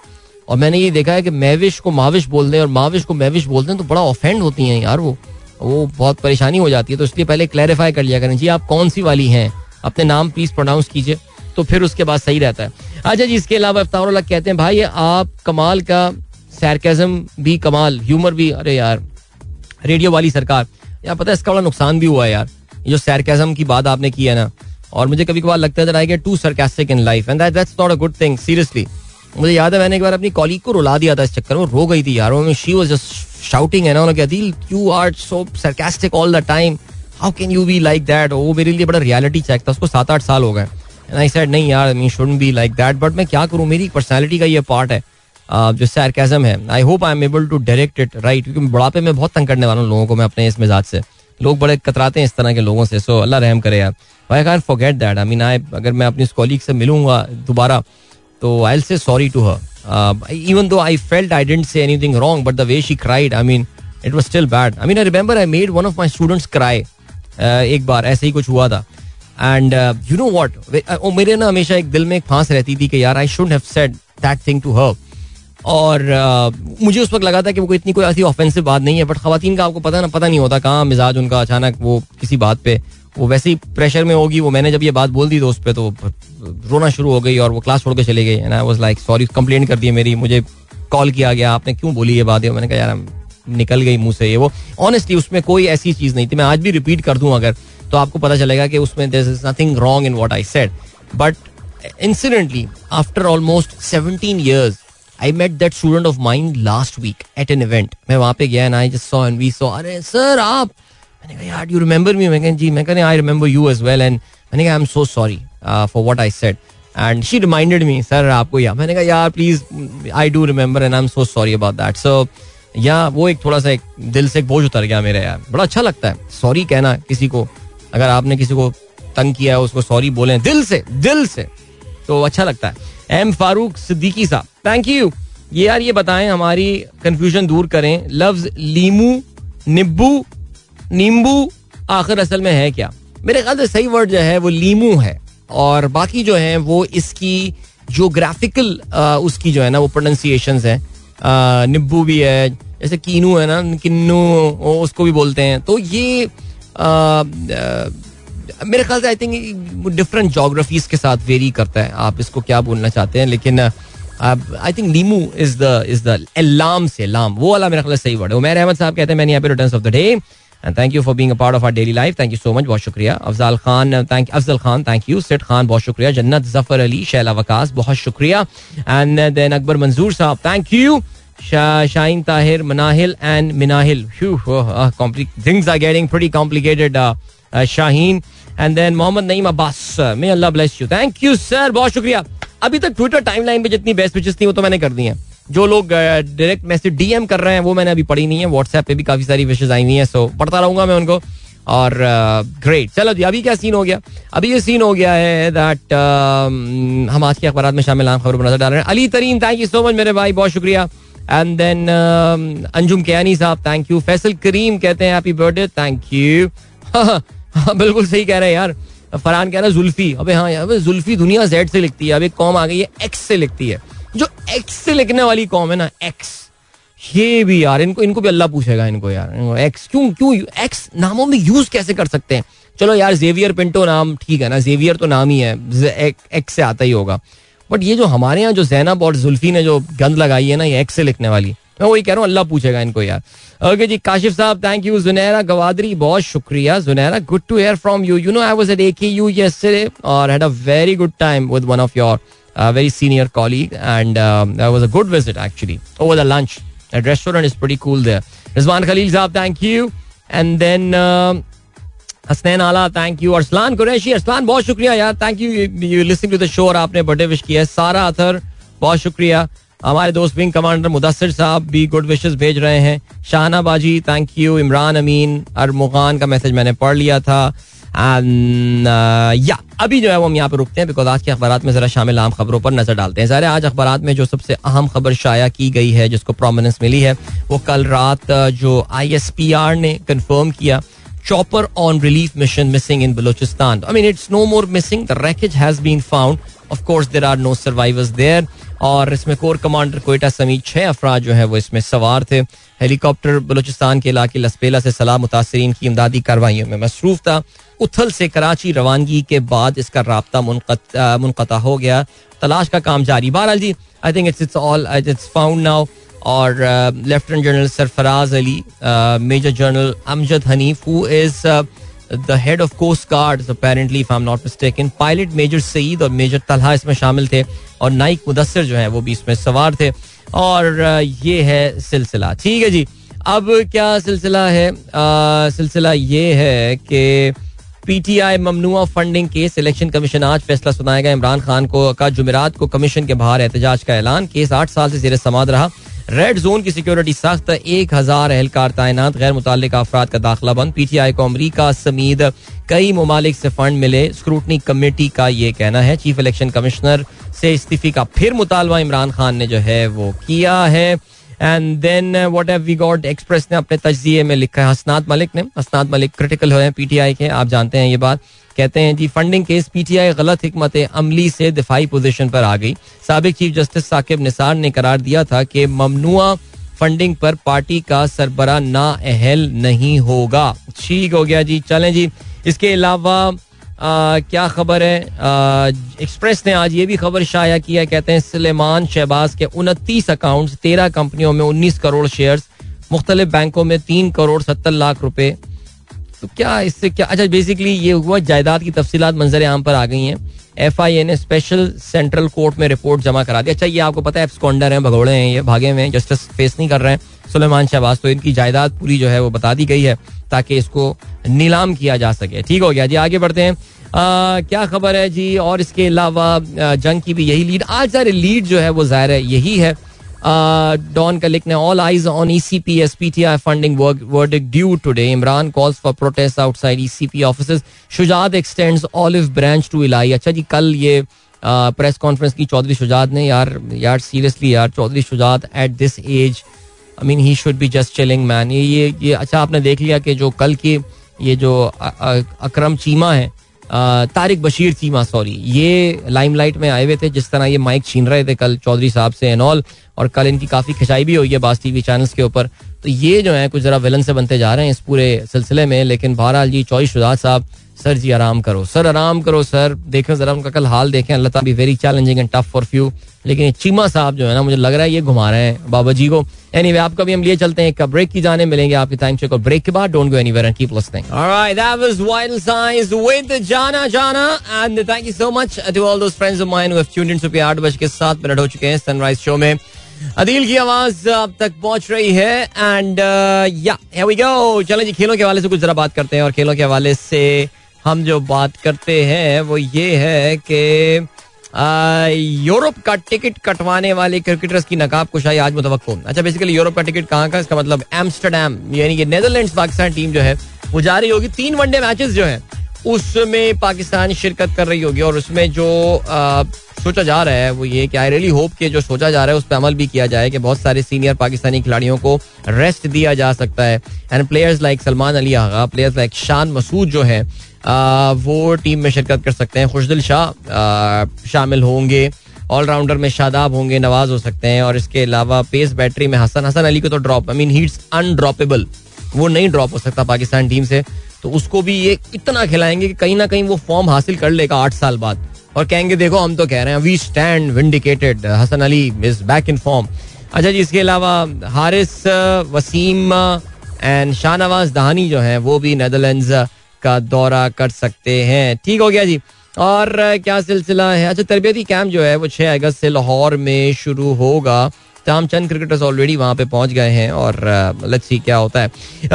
Speaker 2: और मैंने ये देखा है कि महविश को महाविश बोल दें और महाविश को महविश बोल दें तो बड़ा ऑफेंड होती हैं यार वो वो बहुत परेशानी हो जाती है तो इसलिए पहले क्लैरिफाई कर लिया करें जी आप कौन सी वाली हैं अपने नाम प्लीज प्रोनाउंस कीजिए तो फिर उसके बाद सही रहता है अच्छा जी इसके अलावा अफ्तार कहते हैं भाई आप कमाल का सैरकज़म भी कमाल ह्यूमर भी अरे यार रेडियो वाली सरकार यार पता है इसका बड़ा नुकसान भी हुआ है यार जो सरकैज़म की बात आपने की है ना और मुझे कभी कभार लगता है I get too sarcastic in life and that's not a good thing seriously मुझे याद है मैंने एक बार अपनी कॉलीग को रुला दिया था इस चक्कर में रो गई थी यार शी वाज जस्ट शाउटिंग है ना उन्होंने कहती you are so sarcastic all the time how can you be like that वो मेरे लिए बड़ा रियलिटी चेक था उसको सात आठ साल हो गए एंड आई सेड नहीं यार me should be like that but मैं क्या करूँ मेरी पर्सनैलिटी का ये पार्ट है जो सैरकैज़म है I hope I am able to direct it right क्योंकि बुढ़ापे में बहुत तंग करने वाला हूँ लोगों को मैं अपने इस मिजाज से लोग बड़े कतराते हैं इस तरह के लोगों से सो अल्लाह रहम करे यार I can forget that I mean I अगर मैं अपनी कॉलीग से मिलूंगा दोबारा तो I say sorry to her even though I felt I didn't say thing wrong but the way she cried I mean it was still bad I mean I remember I made one of my students cry एक बार ऐसे ही कुछ हुआ था and you know what मेरे ना हमेशा एक दिल में एक फांस रहती थी कि यार I should have said that thing to her और आ, मुझे उस वक्त लगा था कि वो इतनी कोई ऐसी ऑफेंसिव बात नहीं है बट खातन का आपको पता ना पता नहीं होता कहाँ मिजाज उनका अचानक वो किसी बात पे वो वैसे ही प्रेशर में होगी वो मैंने जब ये बात बोल दी दोस्त पे तो रोना शुरू हो गई और वो क्लास छोड़ के चले गई ना वॉज लाइक सॉरी कंप्लेन कर दी मेरी मुझे कॉल किया गया आपने क्यों बोली ये बात है मैंने कहा यार निकल गई मुंह से ये वो ऑनेस्टली उसमें कोई ऐसी चीज़ नहीं थी मैं आज भी रिपीट कर दूं अगर तो आपको पता चलेगा कि उसमें this is nothing wrong in what I said but incidentally after almost seventeen years I met that student of mine last week at an event मैं वहां पे गया and I just saw and we saw अरे sir आप मैंने कहा यार you remember me मैं जी मैं कह I remember you as well and मैंने कहा I am so sorry for what I said and she reminded me sir आपको या मैंने कहा यार please I do remember and I am so sorry about that so या वो एक थोड़ा सा एक दिल से एक बोझ उतर गया मेरा यार बड़ा अच्छा लगता है सॉरी कहना किसी को अगर आपने किसी को तंग किया है उसको सॉरी बोले दिल से दिल से तो अच्छा लगता है M Farooq Siddiqui sahab thank you ये यार ये बताएं हमारी कंफ्यूजन दूर करें लफ्ज लीमू निब्बू नींबू आखिर असल में है क्या मेरे ख्याल से सही वर्ड जो है वो लीमू है और बाकी जो है वो इसकी जोग्राफिकल उसकी जो है ना वो प्रोनाशिएशन है निब्बू भी है जैसे कीनू है ना किन्नू उसको भी बोलते हैं तो ये मेरे ख्याल से आई थिंक डिफरेंट जोग्राफीज के साथ वेरी करता है आप इसको क्या बोलना चाहते हैं लेकिन आई थिंक लीमू इज द इज द लाम से लाम वो वाला मेरा ख्याल सही वर्ड है उमेर अहमद साहब कहते हैं मैंने यहाँ पे return of the day and thank you for being a part of our daily life thank you so much बहुत शुक्रिया Afzal Khan thank Afzal Khan thank you सिट खान बहुत शुक्रिया जन्नत जफर अली शैला वकास बहुत शुक्रिया and then Akbar Manzoor sahab thank you शाइन Tahir Manahil and Minahil things are getting pretty complicated Shaheen and then Mohammad Naeem Abbas may Allah bless you thank you sir बहुत शुक्रिया अभी तक ट्विटर टाइमलाइन पे जितनी बेस्ट विचेस थी वो तो मैंने कर दी है जो लोग डायरेक्ट मैसेज डीएम कर रहे हैं वो मैंने अभी पढ़ी नहीं है व्हाट्सएप पे भी काफी सारी विशेष आई हुई हैं सो पढ़ता रहूंगा मैं उनको और ग्रेट चलो जी अभी क्या सीन हो गया अभी ये सीन हो गया है दैट हम आज के अखबार में शामिल आम खबर पर नजर डाल रहे हैं Ali Tareen thank you so much मेरे भाई बहुत शुक्रिया and then Anjum Kayani sahab thank you Faisal Karim कहते हैं हैप्पी बर्थडे थैंक यू हाँ बिल्कुल सही कह रहे हैं यार फरहान कह रहा है जुल्फी अबे हाँ यार जुल्फी दुनिया जेड से लिखती है अब एक कॉम आ गई है एक्स से लिखती है जो एक्स से लिखने वाली कॉम है ना एक्स ये भी यार इनको इनको भी अल्लाह पूछेगा इनको यार एक्स क्यों क्यों एक्स नामों में यूज कैसे कर सकते हैं चलो यार जेवियर पिंटो नाम ठीक है ना जेवियर तो नाम ही है एक्स से आता ही होगा बट ये जो हमारे यहाँ जो जैनब और जुल्फी ने जो गंद लगाई है ना ये एक्स से लिखने वाली मैं वही कह रहा हूँ अल्लाह पूछेगा इनको यार ओके okay, जी काशिफ साहब थैंक यू जुनैरा गवादरी बहुत शुक्रिया Junaira good to hear from you you know I was at AK you yesterday और had a very good time with one of your very senior colleague and I was a good visit actually over the lunch restaurant is pretty cool there Rizwan Khalil sahab thank you and then Hasnain Ala thank you Arsalan Qureshi Arsalan बहुत शुक्रिया यार thank you you listening to the show और आपने birthday wish किया है सारा अथर बहुत शुक्रिया हमारे दोस्त विंग कमांडर मुदसर साहब भी गुड विशेस भेज रहे हैं शाहना बाजी थैंक यू इमरान अमीन अरमुगान का मैसेज मैंने पढ़ लिया था uh, या अभी जो है वो हम यहाँ पर रुकते हैं बिकॉज आज के अखबार में ज़रा शामिल आम खबरों पर नज़र डालते हैं ज़रा आज अखबार में जो सबसे अहम खबर शाया की गई है जिसको प्रोमिनेंस मिली है वो कल रात uh, जो आई एस पी आर ने कन्फर्म किया chopper on relief mission missing in Balochistan I mean it's no more missing the wreckage has been found of course there are no survivors there और इसमें कोर कमांडर कोयटा समीत छः अफराज जो है वो इसमें सवार थे हेलीकॉप्टर बलूचिस्तान के इलाके लसपेला से सलाह मुतासरीन की इमदादी कार्रवाइयों में मसरूफ था उथल से कराची रवानगी के बाद इसका रबता मुनता हो गया तलाश का काम जारी बहरहाल जी I think it's it's all it's found now और lieutenant general Sarfaraz Ali major general Amjad Hanif who is the head of coast guard apparently if I am not mistaken pilot major Saeed और मेजर तलहा इसमें शामिल थे और नाइक मुदसर जो है वो भी इसमें सवार थे और ये है सिलसिला ठीक है जी अब क्या सिलसिला है सिलसिला ये है कि पी टी आई ममनुआ फंडिंग केस इलेक्शन कमीशन आज फैसला सुनाएगा इमरान खान को का जुमेरात को कमीशन के बाहर एहतजाज का ऐलान केस आठ साल से जेर समाध रहा रेड जोन की सिक्योरिटी सख्त एक हजार एहलकार तैनात गैर मुतल अफराद का दाखिला बंद पीटीआई को अमरीका समेत कई ममालिक से फंड मिले स्क्रूटनी कमेटी का ये कहना है चीफ इलेक्शन कमिश्नर से इस्तीफे का फिर मुतालबा इमरान खान ने जो है वो किया है and then what have we got Express ने अपने तजिए में लिखा है हसनात मलिक ने हसनात मलिक क्रिटिकल हुए हैं पीटीआई के आप जानते हैं ये बात कहते हैं जी फंडिंग केस पीटीआई गलत हिकमत अमली से दिफाई पोजीशन पर आ गई सबक चीफ जस्टिस साकिब निसार ने करार दिया था कि ममनुआ फंडिंग पर पार्टी का सरबरा ना अहल नहीं होगा ठीक हो गया जी चलें जी इसके अलावा आ, क्या खबर है एक्सप्रेस ने आज ये भी खबर शाया किया कहते हैं सलेमान शहबाज के उनतीस अकाउंट्स तेरह कंपनियों में उन्नीस करोड़ शेयर्स मुख्तलिफ बैंकों में तीन करोड़ सत्तर लाख रुपए तो क्या इससे क्या अच्छा बेसिकली ये हुआ जायदाद की तफसीत मंजर आम पर आ गई हैं एफ आई ए ने स्पेशल सेंट्रल कोर्ट में रिपोर्ट जमा करा दी अच्छा ये आपको पता है एफस्कॉन्डर हैं भगोड़े हैं ये भागे हुए हैं जस्टिस फेस नहीं कर रहे हैं सुलेमान शहबाज तो इनकी जायदाद पूरी जो है वो बता दी गई है ताकि इसको नीलाम किया जा सके ठीक हो गया जी आगे बढ़ते हैं आ, क्या खबर है जी और इसके अलावा जंग की भी यही लीड आज सारे लीड जो है वो जाहिर है यही है डॉन कलिक लिखने all eyes on E C P S P T I funding due today Imran calls for protest outside E C P office Shujaat extends olive branch to Elahi अच्छा जी कल ये प्रेस कॉन्फ्रेंस की चौधरी शुजात ने यार यार सीरियसली यार Chaudhry Shujaat at this age I mean he should be just chilling man ये ये ये अच्छा आपने देख लिया कि जो कल की ये जो अक्रम चीमा है तारिक बशीर चीमा सॉरी ये लाइमलाइट में आए हुए थे जिस तरह ये माइक छीन रहे थे कल चौधरी साहब से एंड ऑल और कल इनकी काफ़ी खिंचाई भी हुई है बास टीवी चैनल्स के ऊपर तो ये जो है कुछ ज़रा विलन से बनते जा रहे हैं इस पूरे सिलसिले में लेकिन बहरहाल जी चौधरी शुजात साहब सर जी आराम करो सर आराम करो सर देखें ज़रा उनका कल हाल देखें अल्लाह ताला very challenging and tough for few लेकिन चीमा साहब जो है ना मुझे लग रहा है ये घुमा रहे हैं बाबा जी को एनी anyway, आपका भी हम लिए चलते हैं कब ब्रेक की जाने मिलेंगे आपके टाइम चेक और ब्रेक के बाद don't go any and keep listening
Speaker 3: alright that was wild science with Jana Jana and thank you so much to all those friends of mine who have tuned in सुबह 8 बज के 7 मिनट हो चुके हैं sunrise show में अदील की आवाज अब तक पहुंच रही है एंड या वी गो चलें जी खेलों के हवाले से कुछ जरा बात करते हैं और खेलों के हवाले से हम जो बात करते हैं वो ये है कि यूरोप का टिकट कटवाने वाले क्रिकेटर्स की नकाब कुशाई आज मुतव अच्छा बेसिकली यूरोप का टिकट कहाँ का इसका मतलब एम्स्टरडेम यानी कि नेदरलैंड पाकिस्तान टीम जो है वो जा रही होगी तीन वनडे मैचेस जो है उसमें पाकिस्तान शिरकत कर रही होगी और उसमें जो सोचा जा रहा है वो ये कि आई रियली होप के जो सोचा जा रहा है उस पर अमल भी किया जाए कि बहुत सारे सीनियर पाकिस्तानी खिलाड़ियों को रेस्ट दिया जा सकता है and players like Salman Ali Agha players like Shan Masood जो है वो टीम में शिरकत कर सकते हैं खुशदिल शाह शामिल होंगे ऑलराउंडर में शादाब होंगे नवाज हो सकते हैं और इसके अलावा पेस बैटरी में हसन हसन अली को तो drop I mean he's undroppable वो नहीं ड्रॉप हो सकता पाकिस्तान टीम से तो उसको भी ये इतना खिलाएंगे कि कहीं ना कहीं वो फॉर्म हासिल कर लेगा आठ साल बाद और कहेंगे देखो हम तो कह रहे हैं we stand vindicated Hasan Ali is back in form अच्छा जी इसके अलावा हारिस वसीम एंड शाहनवाज दहानी जो हैं वो भी नदरलैंड का दौरा कर सकते हैं ठीक हो गया जी और क्या सिलसिला है अच्छा तरबियती कैंप जो है वो छः अगस्त से लाहौर में शुरू होगा चंद क्रिकेटर्स ऑलरेडी वहां पे पहुंच गए हैं और लेट्स सी क्या होता है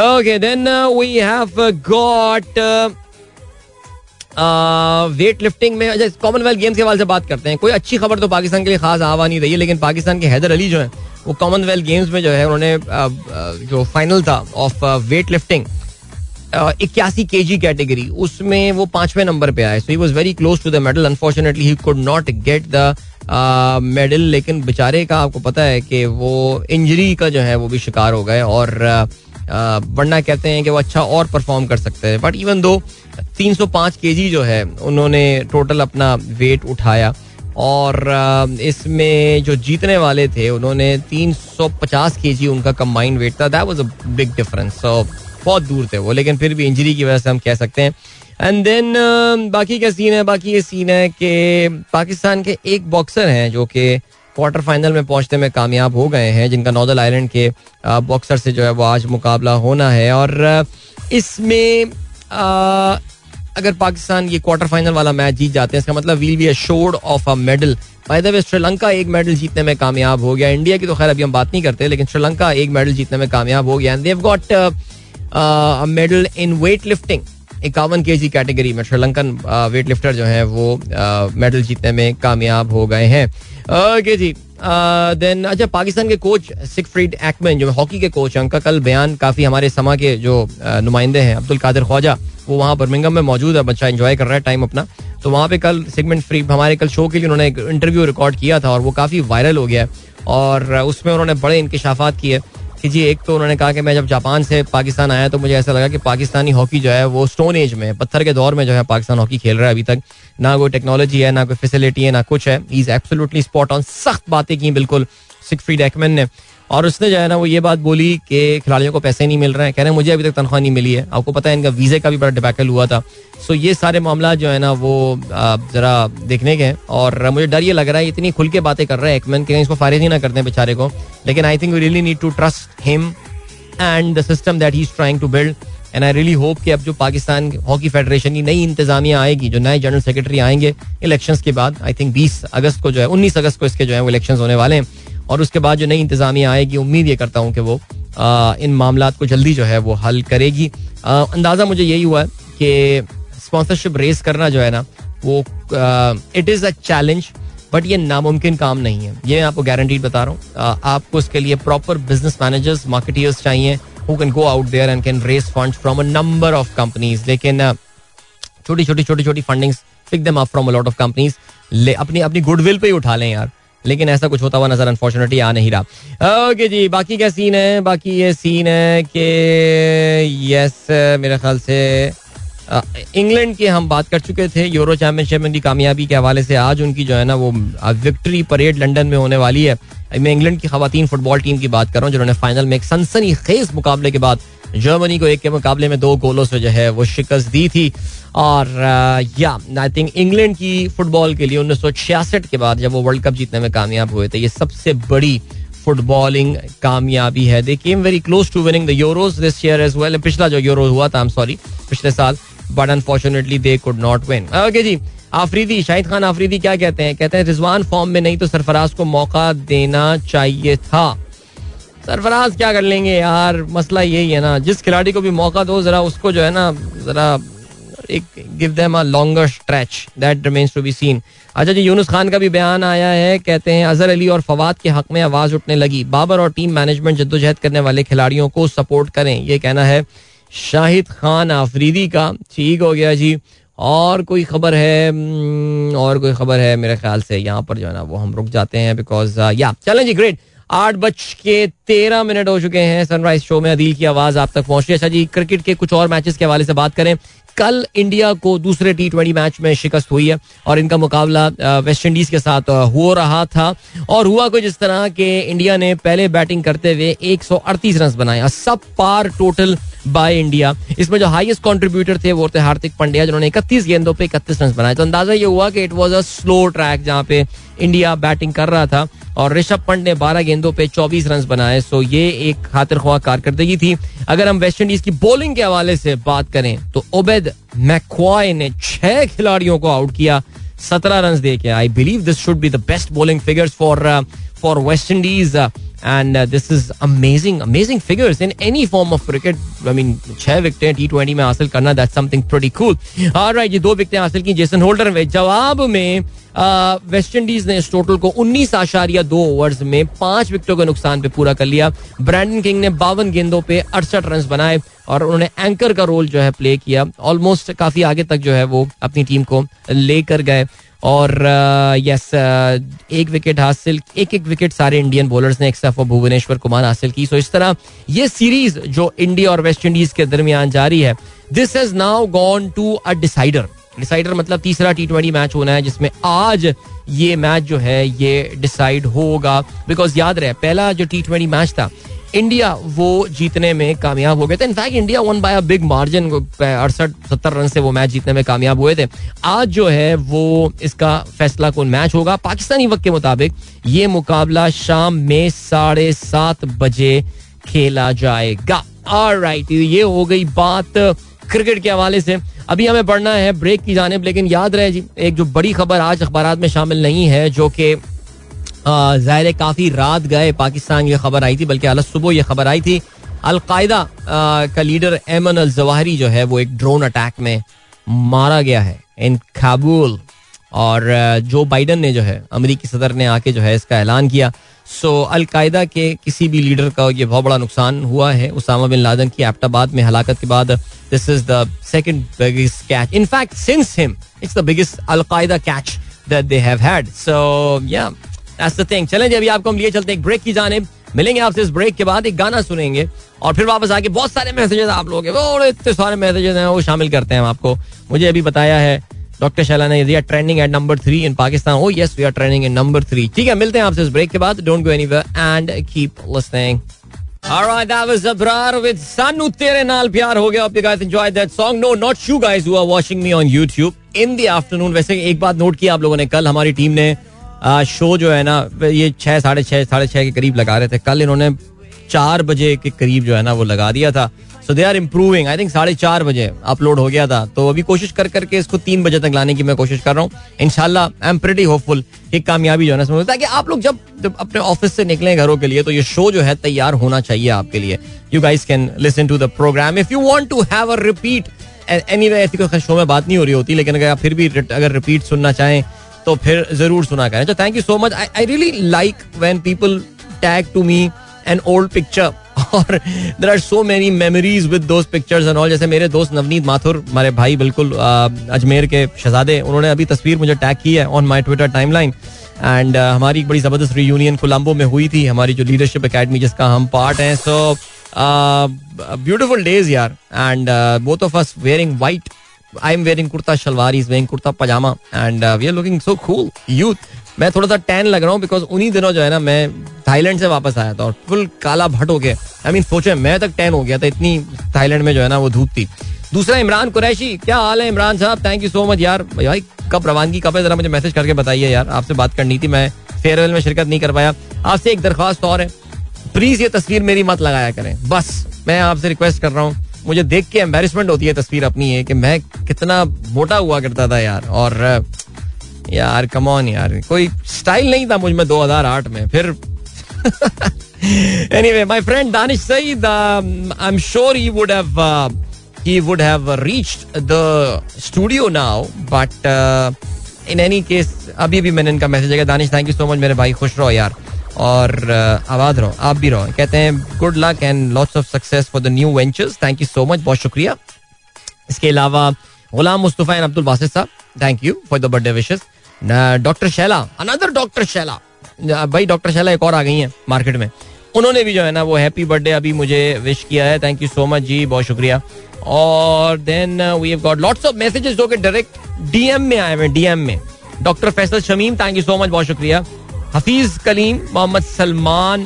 Speaker 3: okay then we have got weight lifting में अच्छा कॉमनवेल्थ गेम्स के हवाले से बात करते हैं कोई अच्छी खबर तो पाकिस्तान के लिए खास आवा नहीं रही है लेकिन पाकिस्तान के हैदर अली जो है वो कॉमनवेल्थ गेम्स में जो है उन्होंने जो फाइनल था ऑफ वेट लिफ्टिंग इक्यासी के जी कैटेगरी उसमें वो पांचवें नंबर पे आए so he was very close to the medal unfortunately he could not get the medal लेकिन बेचारे का आपको पता है कि वो इंजरी का जो है वो भी शिकार हो गए और वरना कहते हैं कि वो अच्छा और परफॉर्म कर सकते हैं बट इवन दो 305 केजी जो है उन्होंने टोटल अपना वेट उठाया और इसमें जो जीतने वाले थे उन्होंने 350 केजी उनका कंबाइंड वेट था that was a big difference so बहुत दूर थे वो लेकिन फिर भी इंजरी की वजह से हम कह सकते हैं एंड देन um, बाकी क्या सीन है बाकी ये सीन है कि पाकिस्तान के एक बॉक्सर हैं जो कि क्वार्टर फाइनल में पहुंचने में कामयाब हो गए हैं जिनका नॉर्दर्न आयरलैंड के बॉक्सर uh, से जो है वो आज मुकाबला होना है और uh, इसमें uh, अगर पाकिस्तान ये क्वार्टर फाइनल वाला मैच जीत जाते हैं इसका मतलब we'll be assured of a medal by the way Sri Lanka एक मेडल जीतने में कामयाब हो गया इंडिया की तो खैर अभी हम बात नहीं करते लेकिन श्रीलंका एक मेडल जीतने में कामयाब हो गया and they got medal in weight lifting इक्यावन के जी कैटेगरी में श्रीलंकन वेट लिफ्टर जो हैं वो मेडल जीतने में कामयाब हो गए हैं ओके जी देन अच्छा पाकिस्तान के कोच सिकफ्रीड एक्मैन जो हॉकी के कोच हैं उनका कल बयान काफ़ी हमारे समा के जो नुमाइंदे हैं अब्दुल कादिर ख्वाजा वो वहाँ बर्मिंगम में मौजूद है बच्चा इन्जॉय कर रहा है टाइम अपना तो वहाँ पे कल सेगमेंट फ्री हमारे कल शो के लिए उन्होंने एक इंटरव्यू रिकॉर्ड किया था और वो काफ़ी वायरल हो गया और उसमें उन्होंने बड़े इनकशाफात किए कि जी एक तो उन्होंने कहा कि मैं जब जापान से पाकिस्तान आया तो मुझे ऐसा लगा कि पाकिस्तानी हॉकी जो है वो स्टोन एज में पत्थर के दौर में जो है पाकिस्तान हॉकी खेल रहा है अभी तक ना कोई टेक्नोलॉजी है ना कोई फैसिलिटी है ना कुछ है इज एब्सोल्युटली स्पॉट ऑन सख्त बातें की बिल्कुल फ्री एक्मन ने और उसने जो है ना वो ये बात बोली कि खिलाड़ियों को पैसे नहीं मिल रहे हैं कह रहे हैं मुझे अभी तक तनख्वाह नहीं मिली है आपको पता है इनका वीज़े का भी बड़ा डिपैकल हुआ था सो ये सारे मामला जो है ना वो ज़रा देखने के हैं और मुझे डर ये लग रहा है इतनी खुल के बातें कर रहे हैं एक के इसको फारिज ही ना करते हैं बेचारे को लेकिन I think you really need to trust him and the system that he is trying to build and I really hope कि अब जो पाकिस्तान हॉकी फेडरेशन की नई इंतजामिया आएगी जो नए जनरल सेक्रेटरी आएंगे इलेक्शंस के बाद आई थिंक 20 अगस्त को जो है 19 अगस्त को इसके जो है वो इलेक्शंस होने वाले हैं और उसके बाद जो नई इंतजामिया आएगी उम्मीद ये करता हूँ कि वो इन मामला को जल्दी जो है वो हल करेगी अंदाज़ा मुझे यही हुआ कि स्पॉन्सरशिप रेस करना जो है ना वो it is a challenge but ये नामुमकिन काम नहीं है ये मैं आपको गारंटीड बता रहा हूँ आपको इसके लिए प्रॉपर बिजनेस मैनेजर्स मार्केटियर्स चाहिए who can go out there and can raise fund from a number of companies लेकिन छोटी छोटी छोटी छोटी fundings pick them up from a lot of companies अपनी अपनी गुडविल पे ही उठा लें यार लेकिन ऐसा कुछ होता हुआ नजर अनफॉर्चुनेटली आ नहीं रहा ओके जी बाकी क्या सीन है बाकी ये सीन है कि यस मेरे ख्याल से इंग्लैंड की हम बात कर चुके थे यूरो चैंपियनशिप में उनकी कामयाबी के हवाले से आज उनकी जो है ना वो विक्ट्री परेड लंदन में होने वाली है मैं इंग्लैंड की खातन फुटबॉल टीम की बात कर रहा हूँ जिन्होंने फाइनल में एक सनसनी खेज मुकाबले के बाद जर्मनी को एक के मुकाबले में दो गोलों से जो है वो शिकस्त दी थी और या आई थिंक इंग्लैंड की फुटबॉल के लिए उन्नीस के बाद जब वो वर्ल्ड कप जीतने में कामयाब हुए थे तो ये सबसे बड़ी फुटबॉलिंग कामयाबी है they came very close to winning the Euros this year as well पिछला जो यूरो हुआ था एम सॉरी पिछले साल but unfortunately they could not win okay जी आफरीदी शाहिद खान आफरीदी क्या कहते हैं कहते हैं रिजवान फॉर्म में नहीं तो सरफराज को मौका देना चाहिए
Speaker 4: था सरफराज क्या कर लेंगे यार मसला यही है ना जिस खिलाड़ी को भी मौका दो जरा उसको जो है ना जरा एक give them a longer stretch that remains to be seen अच्छा जी यूनुस खान का भी बयान आया है कहते हैं अजहर अली और फवाद के हक में आवाज उठने लगी बाबर और टीम मैनेजमेंट जद्दोजहद करने वाले खिलाड़ियों को सपोर्ट करें ये कहना है शाहिद खान आफरीदी का ठीक हो गया जी और कोई खबर है हम्म, और कोई खबर है मेरे ख्याल से यहाँ पर जो है ना वो हम रुक जाते हैं बिकॉज या uh, चलें जी ग्रेट आठ बज के तेरह मिनट हो चुके हैं सनराइज शो में अदील की आवाज आप तक पहुंच रही है अच्छा जी क्रिकेट के कुछ और मैचेस के हवाले से बात करें कल इंडिया को दूसरे टी ट्वेंटी मैच में शिकस्त हुई है और इनका मुकाबला वेस्ट इंडीज के साथ हो रहा था और हुआ कुछ इस तरह के इंडिया ने पहले बैटिंग करते हुए अड़तीस रन बनाए सब पार टोटल बाय इंडिया इसमें जो हाईएस्ट कंट्रीब्यूटर थे वो थे हार्दिक पांड्या जिन्होंने इकतीस गेंदों पर इकतीस रन बनाए तो अंदाजा ये हुआ कि it was a slow track जहाँ पे इंडिया बैटिंग कर रहा था और ऋषभ पंत ने 12 गेंदों पे 24 रन बनाए सो ये एक खातिर ख्वा कारकर्दगी थी अगर हम वेस्ट इंडीज की बॉलिंग के हवाले से बात करें तो ओबेद मैकवाय ने छह खिलाड़ियों को आउट किया सत्रह रन दे के I believe this should be the best bowling figures for for West Indies and this is amazing amazing figures in any form of cricket I mean छह विकटें टी ट्वेंटी में हासिल करना that something pretty cool alright ये दो विकटें हासिल की जेसन होल्डर में जवाब में वेस्ट uh, इंडीज ने इस टोटल को उन्नीस आशारिया दो ओवर्स में पांच विकेटों के नुकसान पे पूरा कर लिया ब्रैंडन किंग ने बावन गेंदों पे अड़सठ रन बनाए और उन्होंने एंकर का रोल जो है प्ले किया ऑलमोस्ट काफी आगे तक जो है वो अपनी टीम को लेकर गए और यस uh, uh, एक विकेट हासिल एक एक विकेट सारे इंडियन बॉलर्स ने एक्सेप्ट फॉर भुवनेश्वर कुमार हासिल की सो इस तरह ये सीरीज जो इंडिया और वेस्ट इंडीज के दरमियान जारी है this has now gone to a decider decider मतलब तीसरा टी ट्वेंटी मैच होना है जिसमें आज ये मैच जो है ये डिसाइड होगा बिकॉज याद रहे पहला जो टी ट्वेंटी मैच था इंडिया वो जीतने में कामयाब हो गए थे in fact India won by big margin अड़सठ सत्तर रन से वो मैच जीतने में कामयाब हुए थे आज जो है वो इसका फैसला कौन मैच होगा पाकिस्तानी वक्त के मुताबिक ये मुकाबला शाम में साढ़े सात बजे खेला जाएगा और राइट तो ये हो गई बात क्रिकेट के हवाले से अभी हमें पढ़ना है ब्रेक की जानब लेकिन याद रहे जी एक जो बड़ी खबर आज अखबार में शामिल नहीं है जो कि जाहिर है काफ़ी रात गए पाकिस्तान ये खबर आई थी बल्कि अलग सुबह ये खबर आई थी अलकायदा का लीडर एमन अल जवाहरी जो है वो एक ड्रोन अटैक में मारा गया है इन काबुल और जो बाइडन ने जो है अमरीकी सदर ने आके जो है इसका ऐलान किया सो अलकायदा के किसी भी लीडर का ये बहुत बड़ा नुकसान हुआ है उसामा बिन लादन की एप्टाबाद में हलाकत के बाद this is the second biggest catch in fact since him it's the biggest al Qaeda catch that they have had so yeah that's the thing चलें जी अभी आपको हम लिए चलते हैं एक ब्रेक की जाने मिलेंगे आपसे इस ब्रेक के बाद एक गाना सुनेंगे और फिर वापस आके बहुत सारे मैसेजेस आप लोग इतने सारे मैसेजेस हैं वो शामिल करते हैं हम आपको मुझे अभी बताया है डॉक्टर शैला ने दिया trending at number three in Pakistan oh yes we are trending in number three ठीक है मिलते हैं आपसे इस ब्रेक के बाद don't go any and keep that was Abrar with Sanu Tere Naal Pyar Ho Gaya. Hope you guys enjoyed that song. No, not you guys who are watching me on YouTube in the afternoon. वैसे एक बात note की आप लोगों ने कल हमारी team ने शो जो है ना ये छः साढ़े छः साढ़े छः के करीब लगा रहे थे कल इन्होंने चार बजे के करीब जो है ना वो लगा दिया था so they are improving I think साढ़े चार बजे अपलोड हो गया था तो अभी कोशिश कर करके इसको तीन बजे तक लाने की मैं कोशिश कर रहा हूँ इनशाला आई एम प्रेटी होपफुल कि कामयाबी जो है ना ताकि आप लोग जब जब अपने ऑफिस से निकलें घरों के लिए तो ये शो जो है तैयार होना चाहिए आपके लिए you guys can listen to the programme if you want to have a repeat any way ऐसी कोई शो में बात नहीं हो रही होती लेकिन अगर आप फिर भी अगर रिपीट सुनना चाहें तो फिर जरूर सुना करें तो thank you so much I really like when people tag to me an old picture और there are so many memories with दोस्त पिक्चर्स एंड ऑल जैसे मेरे दोस्त नवनीत माथुर हमारे भाई बिल्कुल अजमेर के शहजादे उन्होंने अभी तस्वीर मुझे टैग की है on my Twitter timeline and हमारी एक बड़ी ज़बरदस्त रीयूनियन कोलम्बो में हुई थी हमारी जो लीडरशिप अकेडमी जिसका हम पार्ट हैं सो ब्यूटिफुल डेज यार and both of us wearing white I am wearing kurta shalwar is wearing kurta pyjama and we are looking so cool youth मैं थोड़ा सा टैन लग रहा हूँ बिकॉज उन्हीं दिनों जो है ना मैं थाईलैंड से वापस आया था और फुल काला भट हो गया आई मीन सोचे मैं तक टैन हो गया था इतनी थाईलैंड में जो है ना वो धूप थी दूसरा इमरान कुरैशी क्या हाल है Imran sahab thank you so much यार भाई कब रवानगी कब है जरा मुझे मैसेज करके बताइए यार आपसे बात करनी थी मैं फेयरवेल में शिरकत नहीं कर पाया आपसे एक दरख्वास्त और है प्लीज ये तस्वीर मेरी मत लगाया करें बस मैं आपसे रिक्वेस्ट कर रहा हूँ मुझे देख के एम्बेरसमेंट होती है तस्वीर अपनी है कि मैं कितना मोटा हुआ करता था यार और यार कमॉन यार कोई स्टाइल नहीं था मुझ में 2008 में फिर any way my friend Danish सही I am sure he would uh, he would have reached the studio now, but uh, in अभी भी मैंने इनका मैसेज आया Danish thank you so much मेरे भाई खुश रहो यार और आबाद रहो आप भी रहो कहते हैं good luck and lots of success for the new ventures thank you so much बहुत शुक्रिया इसके अलावा गुलाम मुस्तफ़ा एंड अब्दुल वासिद साहब thank you for the birthday wishes doctor Shaila another doctor Shaila भाई डॉक्टर शैला एक और आ गई हैं मार्केट में उन्होंने भी जो है ना वो हैप्पी बर्थडे अभी मुझे विश किया है थैंक यू सो मच जी बहुत शुक्रिया और then we have got lots of messages जो कि डायरेक्ट डीएम में आए हुए डीएम में doctor Faisal Shamim thank you so much बहुत शुक्रिया हफीज कलीम मोहम्मद सलमान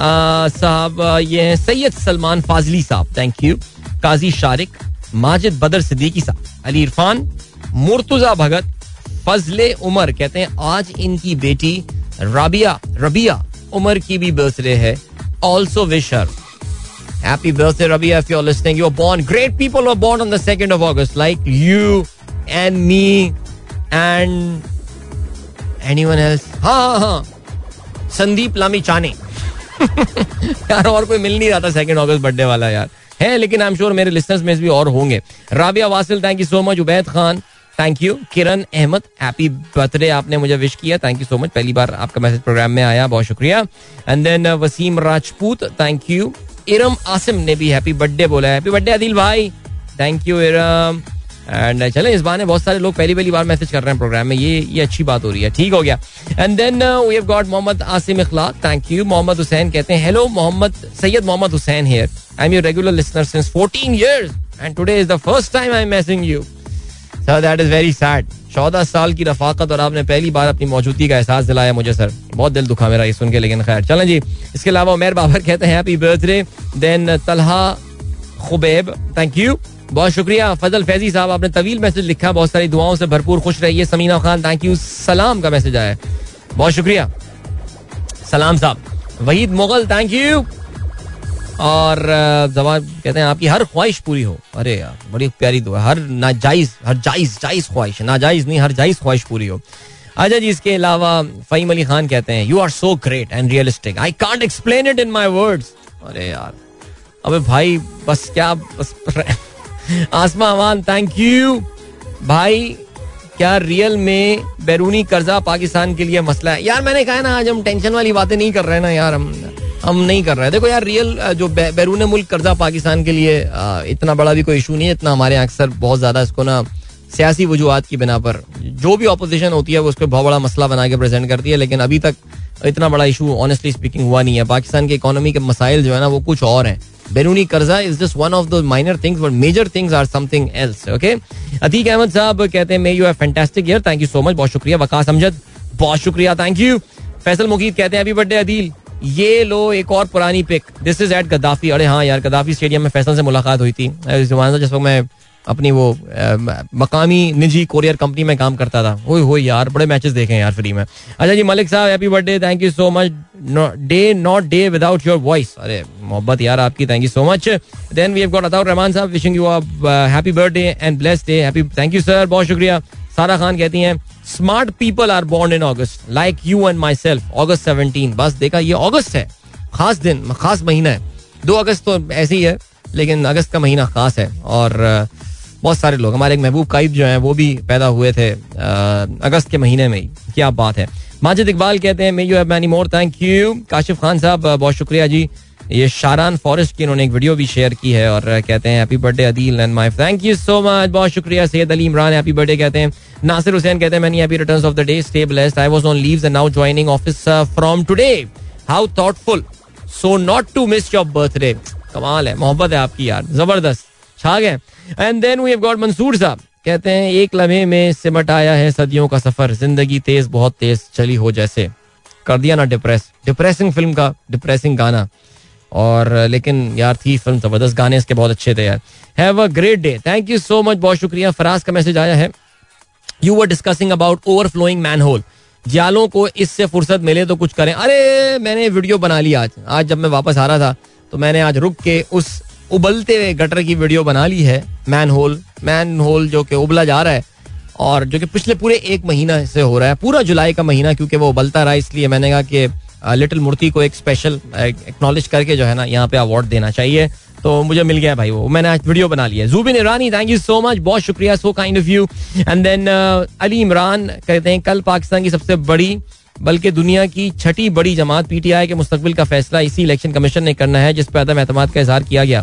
Speaker 4: साहब ये हैं सैयद सलमान फाजली साहब थैंक यू काजी शारिक माजिद बदर सिद्दीकी साहब अली इरफान मुर्तुजा भगत फजले उमर कहते हैं आज इनकी बेटी राबिया रबिया उमर की भी बर्थडे है also विशर happy birthday Rabia if you are listening you are born great people are born on the 2nd of August like you and me and anyone else हाँ, हाँ हाँ संदीप लामी चाने यार और कोई मिल नहीं रहा था सेकेंड ऑगस्ट बर्थडे वाला यार है लेकिन आई एम श्योर मेरे लिस्टर्स में भी और होंगे Rabia Wasil thank you so much Ubaid Khan thank you Kiran Ahmed happy birthday आपने मुझे विश किया थैंक यू सो मच पहली बार आपका मैसेज प्रोग्राम में आया बहुत शुक्रिया and then uh, Waseem Rajput thank you Iram Asim ने भी हैप्पी बर्थडे बोला हैप्पी बर्थडे आदिल भाई thank you Iram and uh, चले इस बार बहुत सारे लोग पहली पहली बार मैसेज कर रहे हैं प्रोग्राम में ये ये अच्छी बात हो रही है ठीक हो गया and then we have got Mohammad Asim Ikhlaq thank you Mohammad Hussain कहते हैं hello Mohammad Syed Mohammad Hussain here I am your regular listener since 14 years and today is the first time I am messaging you sir that is very sad चौदह साल की रफाकत और आपने पहली बार अपनी मौजूदगी का एहसास दिलाया मुझे सर बहुत दिल दुखा मेरा ये सुन के लेकिन खैर चलें जी इसके अलावा उमेर बाबर कहते हैं happy birthday then Talha Khubaib thank you बहुत शुक्रिया फजल फैजी साहब आपने तवील मैसेज लिखा बहुत सारी दुआओं से भरपूर खुश रहिए समीना खान थैंक यू सलाम का मैसेज आया बहुत शुक्रिया सलाम साहब वहीद मुगल थैंक यू और जवाब कहते हैं आपकी हर ख्वाहिश पूरी हो अरे यार बड़ी प्यारी दुआ हर नाजायज हर जायज जायज ख्वाहिश नाजायज नहीं हर जायज ख्वाहिश पूरी हो अच्छा जी इसके अलावा फ़हीम अली खान कहते हैं you are so great and realistic I can't explain it in my words अरे यार अबे भाई बस क्या बस आसमा अवान थैंक यू भाई क्या रियल में बैरूनी कर्जा पाकिस्तान के लिए मसला है यार मैंने कहा ना आज हम टेंशन वाली बातें नहीं कर रहे हैं ना यार हम हम नहीं कर रहे हैं देखो यार रियल जो बैरून मुल्क कर्जा पाकिस्तान के लिए इतना बड़ा भी कोई इशू नहीं है इतना हमारे यहाँ अक्सर बहुत ज़्यादा इसको ना सियासी वजूहत की बिना पर जो भी अपोजिशन होती है वो उसको बहुत बड़ा मसला बना के प्रेजेंट करती है लेकिन अभी तक इतना बड़ा इशू ऑनेस्टली स्पीकिंग हुआ नहीं है पाकिस्तान की इकोनॉमी के मसाइल जो है ना वो कुछ और हैं बेरूनी कर्जा is just one of the minor things but major things are something else okay Atiq Ahmed साहब कहते हैं may you are fantastic year thank you so much बहुत शुक्रिया वकास अमजद बहुत शुक्रिया थैंक यू फैसल मुकीद कहते हैं अभी बर्थडे अदील ये लो एक और पुरानी pic this is at Gaddafi अरे हाँ यार गद्दाफी स्टेडियम में फैसल से मुलाकात हुई थी जिस वक्त मैं अपनी वो मकामी निजी कोरियर कंपनी में काम करता था ओए हो यार बड़े मैचेस देखे हैं यार फ्री में अच्छा जी Malik sahab happy birthday thank you so much day not day without your voice अरे मोहब्बत यार आपकी thank you so much then we have got Ataur Rahman sahab wishing you happy birthday and blessed day happy thank you sir बहुत शुक्रिया सारा खान कहती हैं smart people are born in August like you and myself August seventeen बस देखा ये August है खास दिन खास महीना है दो अगस्त तो ऐसे ही है लेकिन अगस्त का महीना खास है और uh, बहुत सारे लोग हमारे एक महबूब काइब जो हैं वो भी पैदा हुए थे अगस्त के महीने में ही क्या बात है माजिद इकबाल कहते हैं may you have many more thank you Kashif Khan sahab बहुत शुक्रिया जी ये शारान फॉरेस्ट की इन्होंने एक वीडियो भी शेयर की है और कहते हैं happy birthday Adeel and my thank you so much बहुत शुक्रिया सैयद अली इमरान हैप्पी बर्थडे कहते हैं नासिर हुसैन कहते हैं many happy returns of the day stay blessed I was on leaves and now joining office from today how thoughtful so not to miss your birthday कमाल है मोहब्बत है आपकी यार जबरदस्त छा गए and then we have got Mansoor साहब कहते हैं एक लम्हे में सिमट आया है सदियों का सफर जिंदगी तेज बहुत तेज चली हो जैसे कर दिया ना डिप्रेस डिप्रेसिंग फिल्म का डिप्रेसिंग गाना और लेकिन यार थी फिल्म जबरदस्त गाने इसके बहुत अच्छे थे यार have a great day thank you so much बहुत शुक्रिया फराज का मैसेज आया है you were discussing about overflowing manhole जालों को इससे फुर्सत मिले तो कुछ करें अरे मैंने वीडियो बना लिया आज आज जब मैं वापस आ रहा था तो मैंने आज रुक के उस उबलते हुए गटर की वीडियो बना ली है मैन होल मैन होल जो कि उबला जा रहा है और जो कि पिछले पूरे एक महीना से हो रहा है पूरा जुलाई का महीना क्योंकि वो उबलता रहा इसलिए मैंने कहा कि लिटिल मूर्ति को एक स्पेशल एक्नॉलेज करके जो है ना यहाँ पे अवार्ड देना चाहिए तो मुझे मिल गया भाई वो मैंने आज वीडियो बना लिया Zubin Irani thank you so much बहुत शुक्रिया so kind of you and then Ali Imran कहते हैं कल पाकिस्तान की सबसे बड़ी बल्कि दुनिया की छठी बड़ी जमात पीटीआई के मुस्तबिल का फैसला इसी इलेक्शन कमीशन ने करना है जिस पर अदम एतम का इजहार किया गया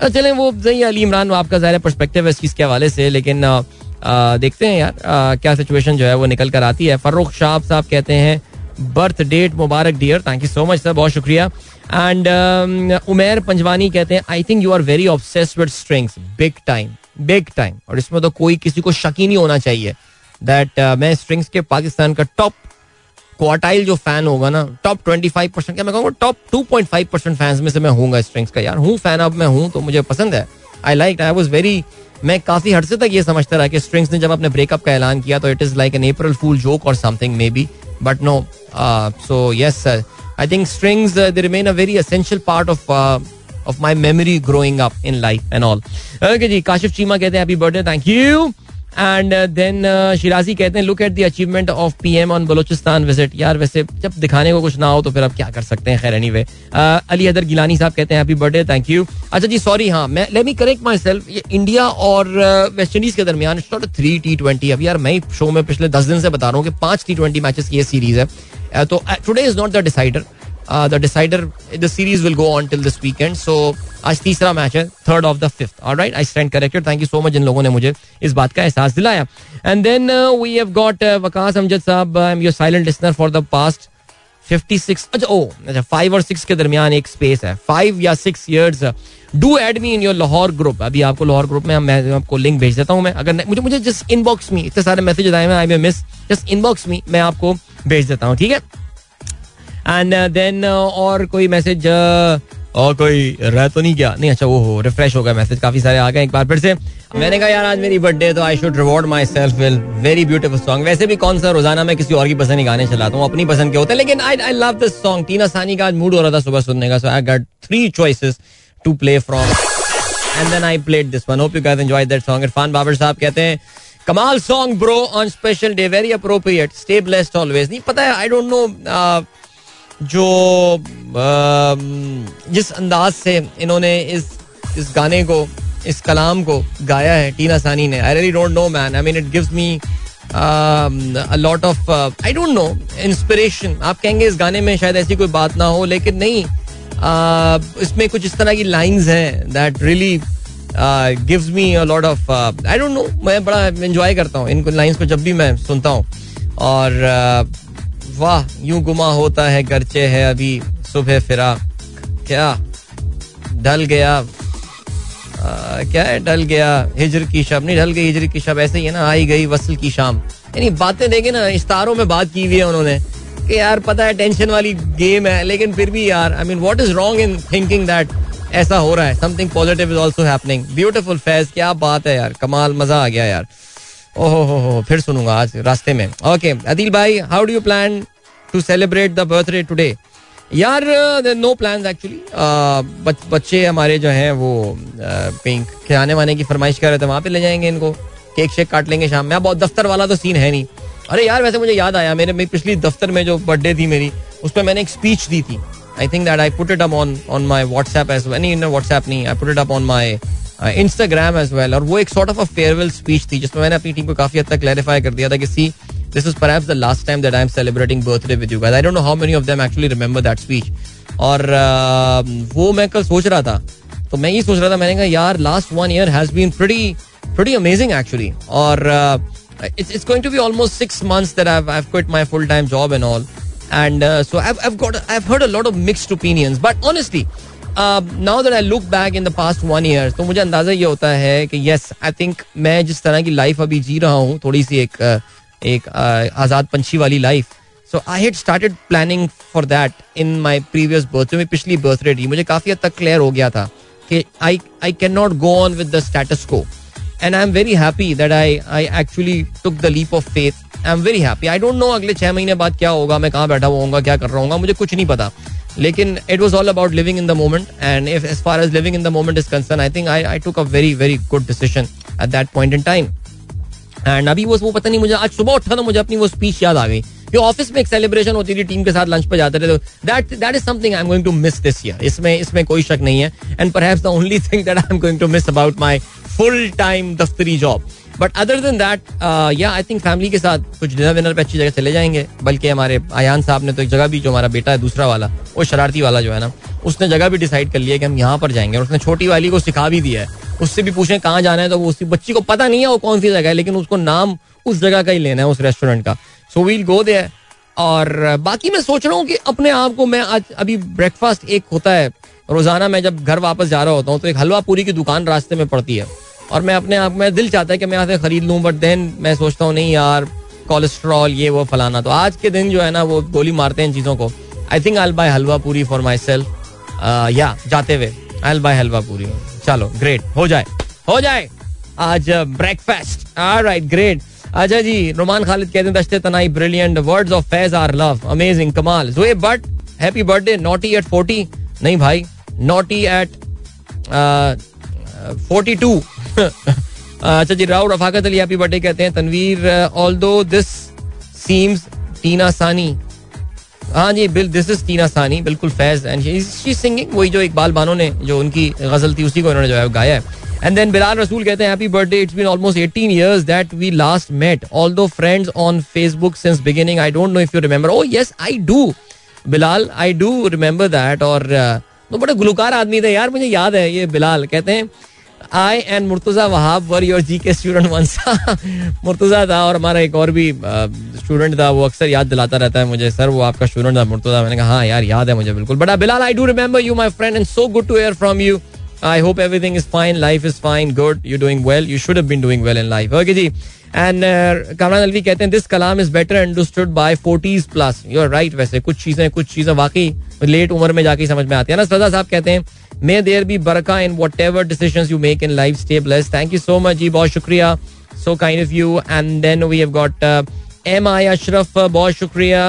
Speaker 4: तो चले वो सही अली इमरान आपका ज़ाहिर पर्सपेक्टिव है इस चीज़ के हवाले से लेकिन देखते हैं यार क्या सिचुएशन जो है वो निकल कर आती है फरूख शाह साहब कहते हैं बर्थ डेट मुबारक dear thank you so much sir बहुत शुक्रिया एंड um, उमेर पंजवानी कहते हैं I think you are very obsess with strings big time big time और इसमें तो कोई किसी को शकी नहीं होना चाहिए दैट मैं स्ट्रिंग्स के पाकिस्तान का टॉप क्वार्टाइल जो फैन होगा ना टॉप ट्वेंटी फाइव परसेंट क्या मैं कहूँगा top two point five percent fans में से मैं हूँ स्ट्रिंग्स का यार हूँ फैन अब मैं हूँ तो मुझे पसंद है I like I was very मैं काफी से तक ये समझता रहा कि स्ट्रिंग्स ने जब अपने ब्रेकअप का ऐलान किया तो it is like an April fool joke और something may be but no so yes sir I think strings they remain a very essential part of of my memory growing up in life and all okay जी काशिफ चीमा कहते हैं happy birthday thank you and then Shirazi कहते हैं look at the achievement of P M on Balochistan visit यार वैसे जब दिखाने को कुछ ना हो तो फिर आप क्या कर सकते हैं खैर anyway uh, Ali other Gilani sahab कहते हैं हैप्पी बर्थडे थैंक यू अच्छा जी सॉरी हाँ मैं let me correct myself ये इंडिया और वेस्ट uh, इंडीज के दरमियान शॉर्ट थ्री टी ट्वेंटी अब यार मैं शो में पिछले दस दिन से बता रहा हूँ कि पांच टी ट्वेंटी मैचेस की ये सीरीज है uh, तो today is not the decider the decider the series will go on till this weekend so आज तीसरा मैच है third of the fifth right I stand corrected thank you so much इन लोगों ने मुझे इस बात का एहसास दिलाया and then we have got Waqas Amjad sahab I am your silent listener for the past 56 अच्छा ओ oh, अच्छा फाइव और सिक्स के दरमियान एक स्पेस है फाइव या six years do add me in your Lahore group अभी आपको लाहौर ग्रुप में मैं आपको लिंक भेज देता हूँ मैं अगर मुझे मुझे जस्ट इनबॉक्स में इतने सारे मैसेज आए हैं I may miss just inbox में मैं आपको भेज देता हूँ ठीक है एंड देन uh, uh, और कोई मैसेज uh, और कोई रह तो नहीं गया नहीं अच्छा वो हो रिफ्रेश हो गया मैसेज काफी सारे आ गए एक बार फिर से मैंने कहा यार आज मेरी बर्थडे तो I should reward myself will very beautiful song वैसे भी कौन सा रोजाना मैं किसी और की पसंद के गाने चलाता हूँ अपनी पसंद के होते हैं लेकिन I I love this song Tina Sani का आज मूड हो रहा था सुबह सुनने का so I got three choices to play from and then I played this one hope you guys enjoy that song Irfan Babar sahab कहते हैं कमाल song bro on special day very appropriate stay blessed always नहीं पता है आई डोंट नो जो जिस अंदाज से इन्होंने इस इस गाने को इस कलाम को गाया है टीना सानी ने I really don't know man I mean it gives me lot of I don't know inspiration आप कहेंगे इस गाने में शायद ऐसी कोई बात ना हो लेकिन नहीं uh, इसमें कुछ इस तरह की लाइंस हैं that really gives me a lot of I don't know मैं बड़ा इंजॉय करता हूँ इन लाइन्स को जब भी मैं सुनता हूँ और uh, वाह यूं गुमा होता है गर्चे है अभी सुबह फिरा क्या ढल गया आ, क्या है ढल गया हिजर की शब नहीं ढल गई हिजर की शब ऐसे ही है ना आई गई वसल की शाम यानी बातें देखे ना इश्तारों में बात की हुई है उन्होंने कि यार पता है टेंशन वाली गेम है लेकिन फिर भी यार I mean what is wrong in thinking that ऐसा हो रहा है something positive is also happening beautiful Faiz क्या बात है यार कमाल मजा आ गया यार ओहो हो हो फिर सुनूंगा आज रास्ते में ओके अदिल भाई how do you plan to celebrate the birthday today यार नो प्लान एक्चुअली बच्चे हमारे जो हैं वो पिंक uh, खिलाने वाने की फरमाइश कर रहे थे वहाँ पे ले जाएंगे इनको केक शेक काट लेंगे शाम में बहुत दफ्तर वाला तो सीन है नहीं अरे यार वैसे मुझे याद आया मेरे मेरी पिछली दफ्तर में जो बर्थडे थी मेरी उस पर मैंने एक स्पीच दी थी I think that I put it up on on my WhatsApp as in WhatsApp नहीं I put it up on my Instagram as well और वो एक sort of a farewell speech थी जिसमें मैंने अपनी टीम को काफी हद तक क्लैरिफाई कर दिया था कि सी दिस इज पर last time that I am celebrating birthday with you guys I don't know how many of them actually remember that speech और uh, वो मैं कल सोच रहा था तो मैं ये सोच रहा था मैंने कहा यार last one year has been pretty pretty amazing actually और it's it's going to be almost six months that I have quit my full time job and all and so I have got I have heard a lot of mixed opinions but honestly now that I look back in the past one year तो मुझे अंदाजा ये होता है कि yes I think मैं जिस तरह की लाइफ अभी जी रहा हूँ थोड़ी सी एक एक आज़ाद पंछी वाली life so I had started planning for that in my previous जो मेरी पिछली बर्थडे थी मुझे काफ़ी हद तक क्लियर हो गया था कि I I can not go on with the status quo and I am very happy that I I actually took the leap of faith I am very happy I don't know अगले छह महीने बाद क्या होगा मैं कहाँ बैठा हुआ क्या कर रहा हूँ मुझे कुछ नहीं पता लेकिन it was all about living in the moment and if as far as living in the moment is concern I think I I took a very very good decision at that point in time and अभी वो पता नहीं मुझे आज सुबह उठा तो मुझे अपनी वो स्पीच याद आ गई जो ऑफिस में एक सेलिब्रेशन होती थी टीम के साथ लंच पर जाते थे that that is something I am going to miss this year इसमें इसमें कोई शक नहीं है एंड पर the only thing that I am going to miss about my full time दफ्तरी job but other than that या आई थिंक फैमिली के साथ कुछ डिनर विनर पे अच्छी जगह चले जाएंगे बल्कि हमारे आयान साहब ने तो एक जगह भी जो हमारा बेटा है दूसरा वाला वो शरारती वाला जो है ना उसने जगह भी डिसाइड कर लिया कि हम यहाँ पर जाएंगे और उसने छोटी वाली को सिखा भी दिया है उससे भी पूछें कहाँ जाना है तो वो उसी बच्ची को पता नहीं है वो कौन सी जगह है लेकिन उसको नाम उस जगह का ही लेना है उस रेस्टोरेंट का सो वील गो दे और बाकी मैं सोच रहा हूँ कि अपने आप को मैं आज अभी ब्रेकफास्ट एक होता है रोजाना मैं जब घर वापस जा रहा होता हूँ तो एक हलवा पूरी की दुकान रास्ते में पड़ती है और मैं अपने आप में दिल चाहता है कि मैं यहाँ से खरीद लूँ बट देन मैं सोचता हूँ नहीं यार कोलेस्ट्रॉल ये वो फलाना तो आज के दिन जो है ना वो गोली मारते हैं चीज़ों को I think I buy halwa puri for myself या जाते हुए आई बाय हलवा पूरी चलो ग्रेट हो जाए हो जाए आज ब्रेकफास्ट राइट ग्रेट अच्छा जी रोमान खालिद कहते हैं दश्ते तनाई brilliant words of Faiz are love amazing कमाल जो but happy birthday naughty at forty नहीं भाई नॉटी एट फोर्टी टू अच्छा जी राव रफाकत अली हैप्पी बर्थडे कहते हैं Tanveer although this seems Tina Sani हाँ जी bill this is Tina Sani बिल्कुल फैज एंड शी सिंगिंग वही जो इकबाल बानो ने जो उनकी गजल थी उसी को उन्होंने जो है गाया है एंड देन बिलाल रसूल कहते हैं happy birthday it's been almost 18 years that we last met although friends on Facebook since beginning I don't know if you remember oh yes I do Bilal I do remember that और तो बड़े गुलकार आदमी थे यार मुझे याद है ये बिलाल कहते हैं I and Murtuza Wahab were your जी के स्टूडेंट वंस मुर्तुजा था और हमारा एक और भी स्टूडेंट था वो अक्सर याद दिलाता रहता है मुझे सर वो आपका स्टूडेंट था मुर्तुजा मैंने कहा हाँ यार याद है मुझे बिल्कुल but Bilal I do remember you my friend and so good to hear from you I hope everything is fine life is fine good you doing well you should been doing well in life okay जी and Kamran Alvi कहते हैं this कलाम is better understood by forties plus you are right वैसे कुछ चीजें कुछ चीजें वाकई लेट उम्र में जाके समझ में आती है ना सदा साहब कहते हैं मे देर बी बरका in whatever decision you make in life stay bless thank you so much जी बहुत शुक्रिया so kind of you and then we have got M I Ashraf बहुत शुक्रिया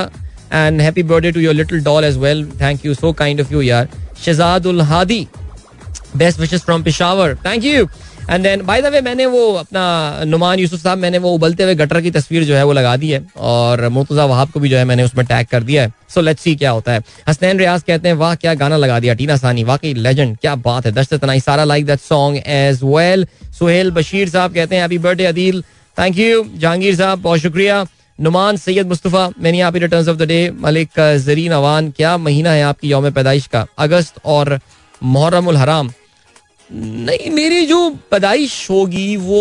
Speaker 4: and happy birthday to your little doll as well thank you so kind of you यार Shahzad ul Hadi best wishes from Peshawar thank you and then by the way मैंने वो अपना नुमान यूसुफ साहब मैंने वो उबलते हुए गटर की तस्वीर जो है वो लगा दी है और मुर्तजा वहाब को भी जो है मैंने उसमें टैग कर दिया है सो लेट्स सी क्या होता है हसनैन रियाज कहते हैं वाह क्या गाना लगा दिया टीना सानी वाकई लेजेंड क्या बात है दशरत तनाई सारा like that song as well Suhail Bashir साहब कहते हैं happy birthday Adeel thank you Jahangir साहब बहुत शुक्रिया नुमान सैयद मुस्तफ़ा मैंने आप return of the day Malik Zareen Awan क्या महीना है आपकी योम पैदाइश का अगस्त और मुहर्रम हराम नहीं मेरी जो पैदाइश होगी वो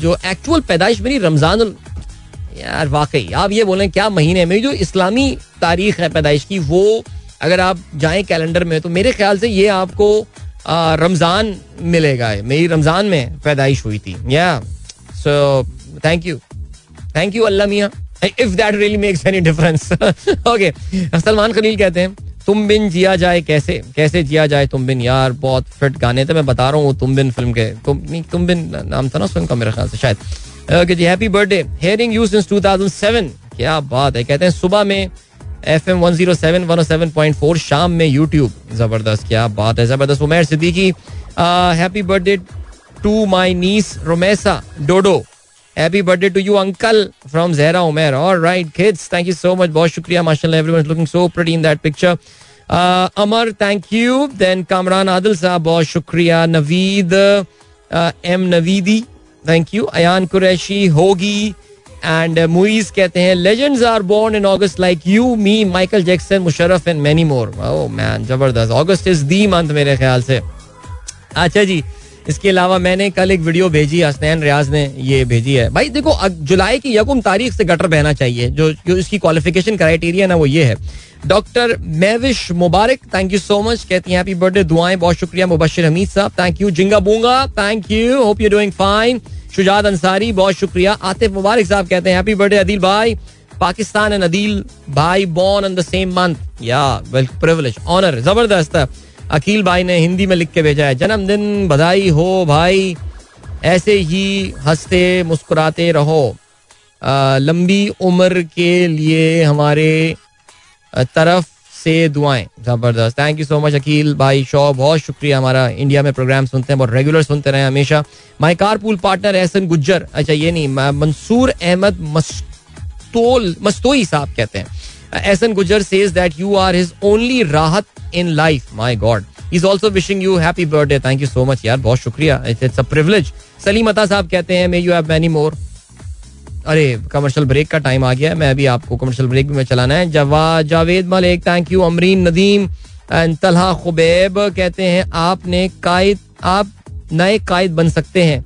Speaker 4: जो एक्चुअल पैदाइश मेरी रमजान यार वाकई आप ये बोलें क्या महीने में जो इस्लामी तारीख है पैदाइश की वो अगर आप जाएं कैलेंडर में तो मेरे ख्याल से ये आपको रमज़ान मिलेगा मेरी रमज़ान में पैदाइश हुई थी या so thank you thank you Allah मियाँ if that really makes any difference okay Salman Khalil कहते हैं तुम बिन जिया जाए कैसे कैसे जिया जाए तुम बिन यार बहुत फिट गाने थे मैं बता रहा हूँ तुम बिन फिल्म के तुम नहीं तुम बिन नाम था ना फिल्म का मेरे ख्याल से शायद ओके जी happy birthday hearing you since 2007 क्या बात है कहते हैं सुबह में F M one zero seven one seven point four शाम में यूट्यूब जबरदस्त क्या बात है जबरदस्त उमेर Siddiqui happy birthday to my niece Romesa डोडो happy birthday to you uncle from Zahra उमेर और right kids thank you so much बहुत शुक्रिया माशाल्लाह everyone looking so pretty in that picture Amar thank you then Kamran Adil साहब बहुत शुक्रिया Naveed M Naveedi thank you Ayan Qureshi होगी एंड मुईज कहते हैं legends are born in August like you me Michael Jackson Musharraf and many more oh man जबरदस्त ऑगस्ट इज दी मंथ मेरे ख्याल से अच्छा जी इसके अलावा मैंने कल एक वीडियो भेजी हसनैन रियाज ने ये भेजी है भाई देखो जुलाई की यकुम तारीख से गटर बहना चाहिए जो, इसकी क्वालिफिकेशन क्राइटेरिया ना वो ये है doctor Mehwish Mubarak thank you so much कहती हैं हैप्पी बर्थडे दुआएं बहुत शुक्रिया मुबशर हमीद साहब थैंक यू जिंगा बूंगा thank you hope you doing fine Shujaat Ansari बहुत शुक्रिया आतिफ मुबारक साहब कहते हैं हैप्पी बर्थडे अदील भाई पाकिस्तान एंड अदील भाई born on the same month या वेल प्रिविलेज ऑनर जबरदस्त है अकील भाई ने हिंदी में लिख के भेजा है जन्मदिन बधाई हो भाई ऐसे ही हंसते मुस्कुराते रहो आ, लंबी उम्र के लिए हमारे तरफ से दुआएं जबरदस्त thank you so much Aqeel भाई शो बहुत शुक्रिया हमारा इंडिया में प्रोग्राम सुनते हैं बहुत रेगुलर सुनते रहे हमेशा my car pool partner Ehsan Gujjar अच्छा ये नहीं मंसूर अहमद मस्तोल मस्तोई साहब कहते हैं एसन Gujjar says that you are his only राहत in life my God is also wishing you happy birthday thank you so much यार बहुत शुक्रिया it's a privilege Saleem Ata साहब कहते हैं may you have many more अरे कमर्शियल ब्रेक का टाइम आ गया है मैं अभी आपको कमर्शियल ब्रेक भी मैं चलाना है जवा Javed Malik thank you Amreen Nadeem and Talha Khubaib कहते हैं आपने कायद आप नए कायद बन सकते हैं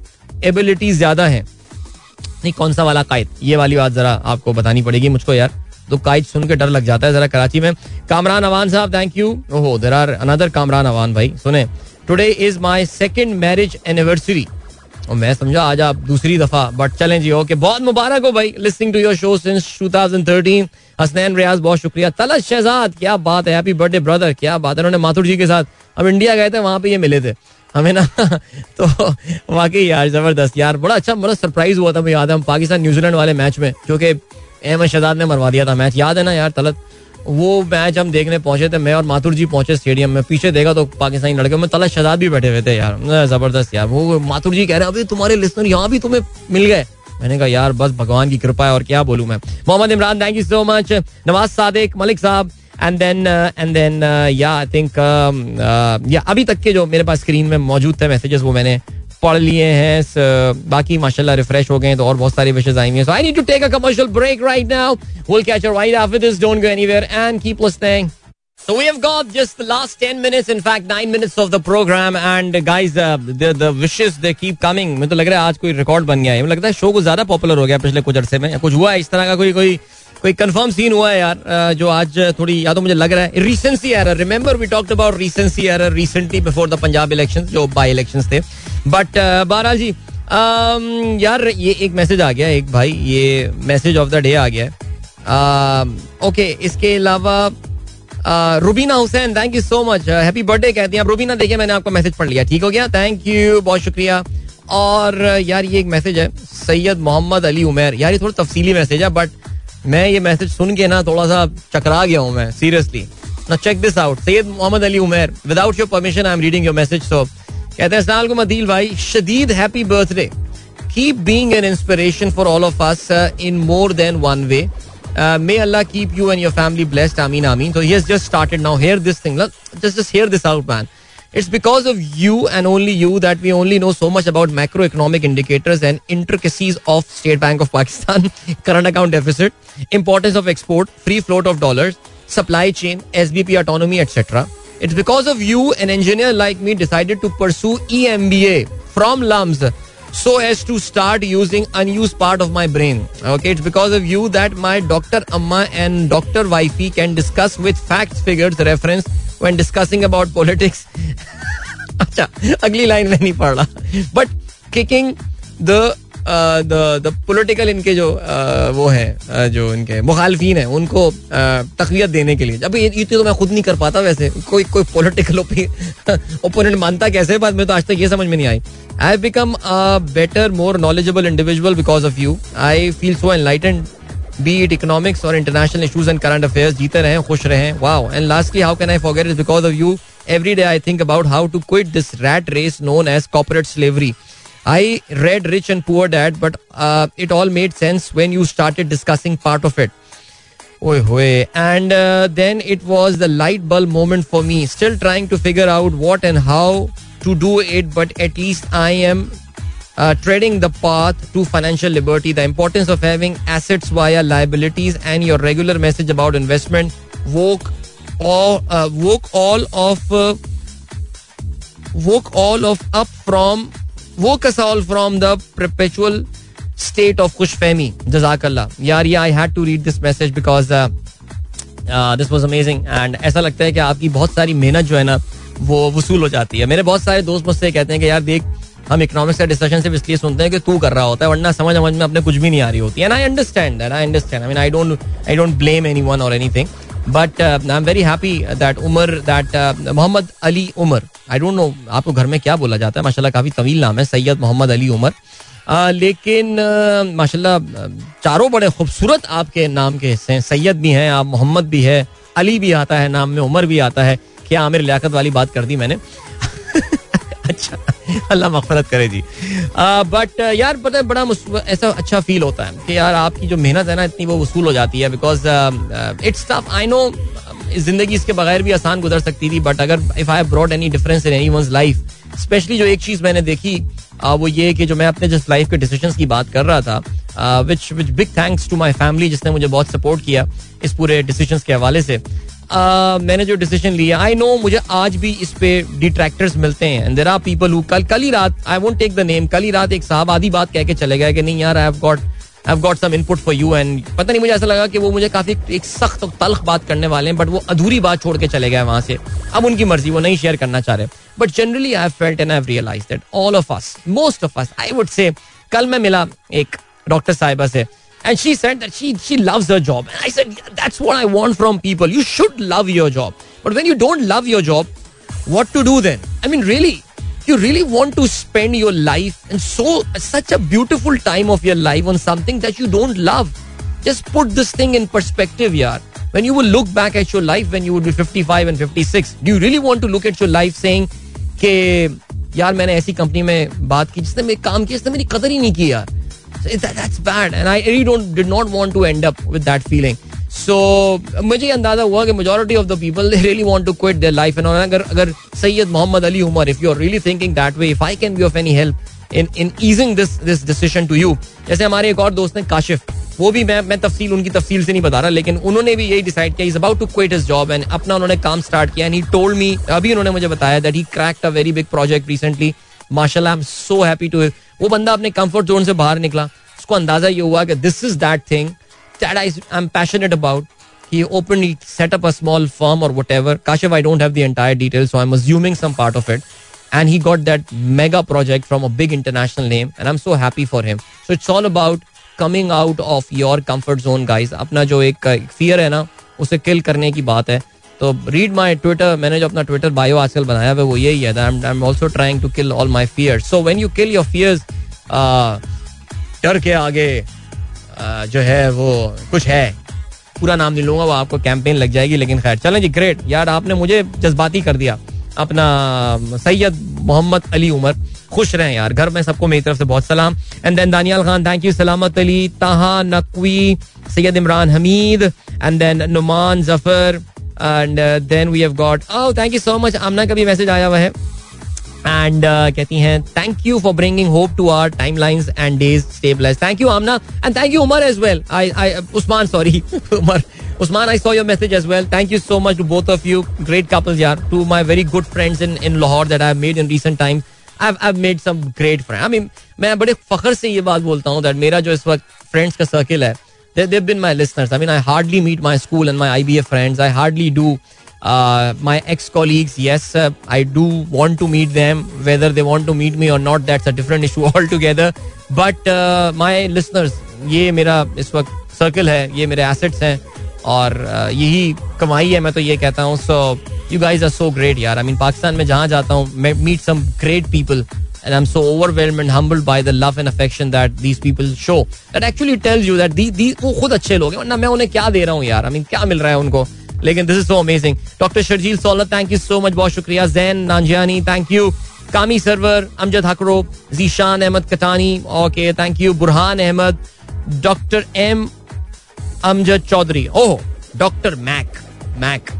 Speaker 4: एबिलिटी ज्यादा है नहीं कौन सा वाला कायद ये वाली बात जरा आपको बतानी पड़ेगी मुझको यार तो काइट सुन के डर लग जाता है जरा कराची में कामरान अवान साहब थैंक यू ओहो there are another Kamran Awan भाई सुने today is my second marriage anniversary और मैं समझा आज आप दूसरी दफा बट चलें जी ओके बहुत मुबारक हो भाई listening to your show since 2013 Hasnain Riaz बहुत शुक्रिया तलत शहजाद क्या बात है हैप्पी बर्थडे ब्रदर क्या बात है उन्होंने माथुर जी के साथ अब इंडिया गए थे वहां पे ये मिले थे हमें ना तो वाकई यार जबरदस्त यार बड़ा अच्छा बड़ा मतलब सरप्राइज हुआ था मुझे याद है हम पाकिस्तान न्यूजीलैंड वाले मैच में जो कि अहमद शहजाद ने मरवा दिया था मैच याद है ना यार तलत वो मैच हम देखने पहुंचे थे मैं और माथुर जी पहुंचे स्टेडियम में पीछे देखा तो पाकिस्तानी लड़के में तलत शहजाद भी बैठे हुए थे यार जबरदस्त यार वो माथुर जी कह रहे हैं अभी तुम्हारे लिस्टर यहाँ भी तुम्हें मिल गए मैंने कहा यार बस भगवान की कृपा है और क्या बोलू मैं Mohammad Imran thank you so much Nawaz Sadiq Malik साहब and then and then yeah I think या अभी तक के जो मेरे पास स्क्रीन में मौजूद थे मैसेजेस वो मैंने पढ़ लिए हैं बाकी माशाल्लाह रिफ्रेश हो गए तो और बहुत सारी विशेष आई हुई हैं so I need to take a commercial break right now will catch your right after this don't go anywhere and keep listening So we have got just the last 10 minutes, in fact, 9 minutes of the program. And guys, uh, the, the wishes, they keep coming. मुझे तो लग रहा है आज कोई record बन गया है मुझे लगता है शो को ज्यादा पॉपुलर हो गया पिछले कुछ अरसे में कुछ हुआ है इस तरह का कोई कोई कोई कंफर्म सीन हुआ है यार जो आज थोड़ी या तो मुझे लग रहा है recency error remember we talked about recency error recently before the Punjab election जो बाई इलेक्शन थे बट बहरहाल जी यार ये एक मैसेज आ गया एक भाई ये मैसेज ऑफ द डे आ गया है ओके इसके अलावा Rubina Hussain thank you so much happy birthday कहती हैं आप रुबीना देखिए मैंने आपका मैसेज पढ़ लिया ठीक हो गया थैंक यू बहुत शुक्रिया और यार ये एक मैसेज है सैयद मोहम्मद अली उमेर यार ये थोड़ा तफसीली मैसेज है बट मैं ये मैसेज सुन के ना थोड़ा सा चकरा गया हूँ मैं सीरियसली ना check this out Syed Mohammad Ali Umer without your permission I am reading your message so कहते हैं को मदील भाई शदीद happy birthday keep being an inspiration for all of us in more than one way may Allah keep you and your family blessed आमीन आमीन so he has just started now hear this thing just just hear this out man It's because of you and only you that we only know so much about macroeconomic indicators and intricacies of State Bank of Pakistan, current account deficit, importance of export, free float of dollars, supply chain, SBP autonomy, etc. It's because of you an engineer like me decided to pursue EMBA from LAMS so as to start using unused part of my brain. Okay, it's because of you that my doctor Amma and doctor wifey can discuss with facts, figures, reference when discussing about politics. अच्छा अगली line में नहीं पढ़ रहा but kicking political इनके जो वो है जो इनके मुखालफिन है उनको तकवीत देने के लिए अब ये चीज़ तो मैं खुद नहीं कर पाता वैसे कोई कोई पोलिटिकल ओपोनेंट मानता कैसे बात में तो आज तक ये समझ में नहीं आई I become a better more knowledgeable individual because of you I feel so enlightened be it economics और international issues and current affair जीते रहें खुश रहें wow and lastly how can I forget is because of you every day I think about how to quit this rat race known as corporate slavery I read Rich and Poor Dad, but uh, it all made sense when you started discussing part of it. And uh, then it was the light bulb moment for me. Still trying to figure out what and how to do it, but at least I am uh, treading the path to financial liberty. The importance of having assets via liabilities and your regular message about investment woke all, uh, woke all of uh, woke all of up from वो कसॉल from the perpetual state of खुश फहमी जजाकल्ला यार ये I had to read this message because this was amazing and ऐसा लगता है कि आपकी बहुत सारी मेहनत जो है ना वो वसूल हो जाती है मेरे बहुत सारे दोस्त मुझसे कहते हैं कि यार देख हम इकोनॉमिक्स का डिस्कशन सिर्फ इसलिए सुनते हैं कि तू कर रहा होता है वरना समझ समझ में अपने कुछ भी नहीं आ रही होती and I understand I understand I mean I don't I don't blame anyone और anything but I am very happy that Umar that Mohammad Ali Umar I don't know आपको घर में क्या बोला जाता है माशा काफ़ी तवील नाम है सैयद मोहम्मद अली उमर आ, लेकिन माशाल्लाह चारों बड़े खूबसूरत आपके नाम के हिस्से हैं सैयद भी हैं आप मोहम्मद भी है अली भी आता है नाम में उमर भी आता है क्या आमिर लियाकत वाली बात कर दी मैंने अच्छा अल्लाह मफ़रत करे जी बट यार पता है बड़ा ऐसा अच्छा फील होता है कि यार आपकी जो मेहनत है ना इतनी वो वसूल हो जाती है because it's tough I know जिंदगी इसके बगैर भी आसान गुजर सकती थी बट अगर if I brought any difference in anyone life specially जो एक चीज़ मैंने देखी वो ये कि जो मैं अपने जिस लाइफ के डिसीजन की बात कर रहा था which which big thanks to my family जिसने मुझे बहुत सपोर्ट किया इस पूरे डिसीजन के हवाले से uh, मैंने जो डिसीजन लिया आई नो मुझे आज भी इस पे डिट्रैक्टर्स मिलते हैं and there are people who कल कल ही रात I won't take the name कल ही रात एक साहब आधी बात कह के चले गए कि नहीं यार I have got I got some input for you and पता नहीं मुझे ऐसा लगा कि वो मुझे काफी एक सख्त और तलख बात करने वाले हैं बट वो अधूरी बात छोड़ के चले गए वहां से अब उनकी मर्जी वो नहीं शेयर करना चाह रहे but generally I felt and I realise that all of us most of us I would say कल मैं मिला एक Dr. Saiba said, And she said that she she loves her job. And I said, that's what I want from people. You should love your job. But when you don't love your job, what to do then? I mean, really, you really want to spend your life and so such a beautiful time of your life on something that you don't love. Just put this thing in perspective, yar. When you will look back at your life when you would be 55 and 56, do you really want to look at your life saying, कि यार मैंने ऐसी company में बात की जिसने मेरे काम किया जिसने मेरी कदर that's bad and I really don't did not want to end up with that feeling. So मुझे अंदाजा हुआ कि majority of the people they really want to quit their life and अगर अगर Syed Mohammad Ali Umar if you are really thinking that way if I can be of any help in in easing this this decision to you जैसे हमारे एक और दोस्त हैं काशिफ वो भी मैं मैं तफसील उनकी तफसील से नहीं बता रहा लेकिन उन्होंने भी यही डिसाइड किया is about to quit his job and अपना उन्होंने काम स्टार्ट किया एंड ही टोल्ड मी अभी उन्होंने मुझे बताया that he cracked a very big project recently माशाल्लाह आई एम वो बंदा अपने कंफर्ट जोन से बाहर निकला उसको अंदाजा ये हुआ कि this is that thing that I I am passionate about he openly set up a small firm और whatever Kashif I don't have the entire detail so I am assuming some part of it and he got that mega project from a big international name and I am so happy for him so it's all about coming out of your comfort zone guys अपना जो एक fear है ना उसे किल करने की बात है तो रीड माई ट्विटर मैंने जो अपना ट्विटर बायो आजकल बनाया हुआ वो यही है I am also trying to kill all my fear so when you kill your fears डर के आगे uh, जो है वो कुछ है पूरा नाम नहीं लूंगा वो आपको कैंपेन लग जाएगी लेकिन खैर चलें जी ग्रेट यार आपने मुझे जज्बाती कर दिया अपना um, सैयद मोहम्मद अली उमर खुश रहें यार घर में सबको मेरी तरफ से बहुत सलाम and then Daniyal Khan thank you Salamat Ali Taha Naqvi Syed Imran Hameed and then Numan Zafar and then we have got oh thank you so much Amna का भी मैसेज आया हुआ है एंड uh, कहती हैं thank you for bringing hope to our timeline and days stabilize thank you Amna and thank you Umar as well I I Usman sorry Umar Usman I saw your message as well thank you so much to both of you great couples यार to my very good friends in in Lahore that I made in recent time I I've made some great friends. I mean मैं बड़े फखर से ये बात बोलता हूँ that मेरा जो इस वक्त फ्रेंड्स का सर्किल है they, they've been my listeners. I mean, I hardly meet my school and my IBA friends. I hardly do uh, my ex colleagues. Yes, uh, I do want to meet them. Whether they want to meet me or not, that's a different issue altogether. But uh, my listeners, ये मेरा इस वक्त circle है ये मेरे assets हैं और यही कमाई है मैं तो ये कहता हूँ so you guys are so great यार आई मीन पाकिस्तान में जहाँ जाता हूँ meet some great people and I'm so overwhelmed and humbled by the love and affection that these people show. That actually tells you that these these वो खुद अच्छे लोग हैं वरना मैं उन्हें क्या दे रहा हूँ यार आई I मीन mean, क्या मिल रहा है उनको लेकिन this is so amazing doctor Sharjeel Saulat thank you so much बहुत शुक्रिया Zain Nanjiani thank you Kami Sarwar Amjad Hakro Zeeshan Ahmed Katani okay thank you Burhan Ahmed doctor M Amjad Chaudhry oh doctor Mac Mac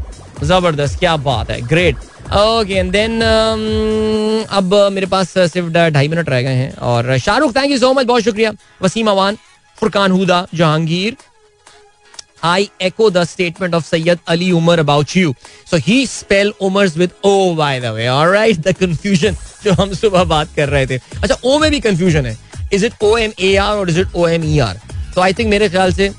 Speaker 4: जबरदस्त क्या बात है ग्रेट ओके एंड देन अब मेरे पास uh, सिर्फ ढाई मिनट रह गए हैं और Shahrukh thank you so much बहुत शुक्रिया Waseem Awan Furqan Huda Jahangir I echo the statement of Syed Ali Umar about you so he spell Umar's with O by the way alright the confusion जो हम सुबह बात कर रहे थे अच्छा ओ में भी कंफ्यूजन है is it O M A R और is it O M E R तो आई थिंक मेरे ख्याल से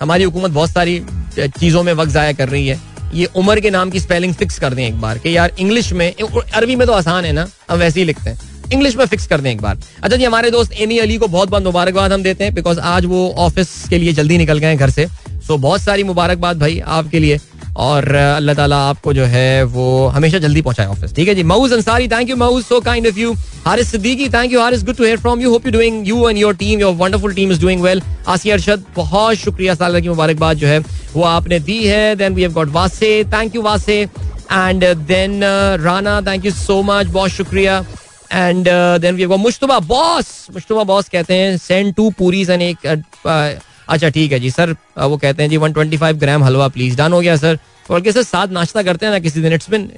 Speaker 4: हमारी हुकूमत बहुत सारी uh, चीज़ों में वक्त ज़ाया कर रही है ये उमर के नाम की स्पेलिंग फिक्स कर दें एक बार कि यार इंग्लिश में अरबी में तो आसान है ना हम वैसे ही लिखते हैं इंग्लिश में फिक्स कर दें एक बार अच्छा जी हमारे दोस्त एमी अली को बहुत बहुत मुबारकबाद हम देते हैं बिकॉज आज वो ऑफिस के लिए जल्दी निकल गए हैं घर से सो बहुत सारी मुबारकबाद भाई आपके लिए और अल्लाह ताला आपको जो है वो हमेशा जल्दी पहुंचाए ऑफिस ठीक है जी Mauz Ansari thank you Mauz so kind of you Haris Siddiqui thank you Haris good to hear from you hope you doing you and your team your wonderful team is doing well Asiya Arshad बहुत शुक्रिया साल की मुबारकबाद जो है वो आपने दी है then we have got Wasay thank you Wasay and then Rana thank you so much बहुत शुक्रिया and then we have Mushtaba boss Mushtaba boss कहते हैं सेंड टू पूरीज एंड एक uh, uh, अच्छा ठीक है जी सर uh, वो कहते हैं जी 125 ग्राम हलवा प्लीज डन हो गया सर और कैसे साथ नाश्ता करते हैं ना किसी दिन it's been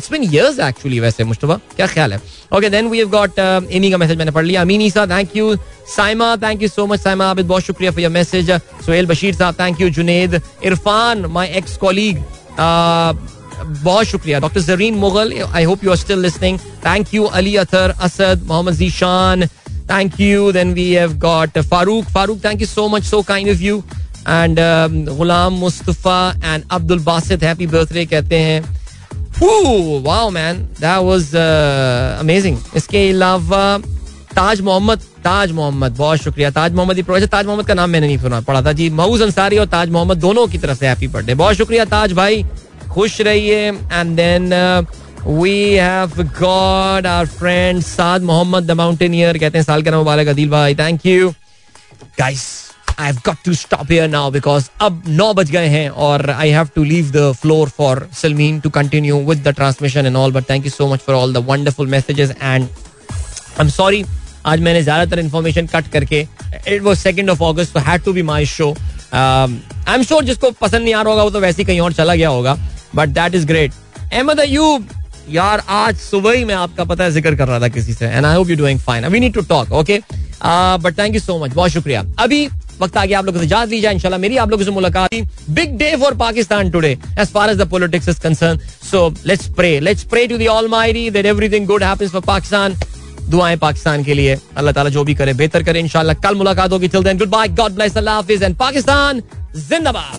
Speaker 4: it's been years actually वैसे मुश्तबा क्या ख्याल है okay then we have got इन्हीं का मैसेज मैंने पढ़ लिया अमीनी साहब thank you Saima thank you so much Saima Abid बहुत शुक्रिया for your message Suhail Bashir साहब thank you Junaid Irfan my ex colleague बहुत शुक्रिया doctor Zareen Mughal I hope you are still listening thank you Ali Atar Asad Mohammad Zeeshan thank you then we have got Farooq Farooq thank you so much so kind of you and Ghulam Mustafa and Abdul Basit happy birthday कहते हैं wow man that was amazing इसके अलावा ताज मोहम्मद ताज मोहम्मद बहुत शुक्रिया ताज मोहम्मद ताज मोहम्मद का नाम मैंने नहीं सुना पड़ा था जी महूज अंसारी और ताज मोहम्मद दोनों की तरफ से हैप्पी बर्थडे बहुत शुक्रिया ताज भाई खुश रहिए and then we have got our friend Saad Mohammad the mountaineer कहते हैं साल का मुबारक अदील भाई thank you guys I have to stop here now because अब नौ बज गए हैं और I have to leave the floor for Salmeen to continue with the transmission and all but thank you so much for all the wonderful messages and I am sorry आज मैंने ज्यादातर information cut करके it was second of August had to be my show I am sure जिसको पसंद नहीं आ रहा होगा वो तो वैसे ही कहीं और चला गया होगा but that is great Ahmed Ayub यार आज सुबह ही मैं आपका पता है जिक्र कर रहा था किसी से and I hope you doing fine we need to talk okay but thank you so much बहुत शुक्रिया अभी वक्त आगे आप लोगों से इजाजत लीजिए इंशाल्लाह मेरी आप लोगों से मुलाकात big day for Pakistan today as far as the politics is concern so let's pray let's pray to the almighty that everything good happens for Pakistan दुआएं पाकिस्तान के लिए अल्लाह ताला जो भी करे बेहतर करे इंशाल्लाह कल मुलाकात होगी till then good bye God bless अल्लाह हाफिज एंड पाकिस्तान जिंदाबाद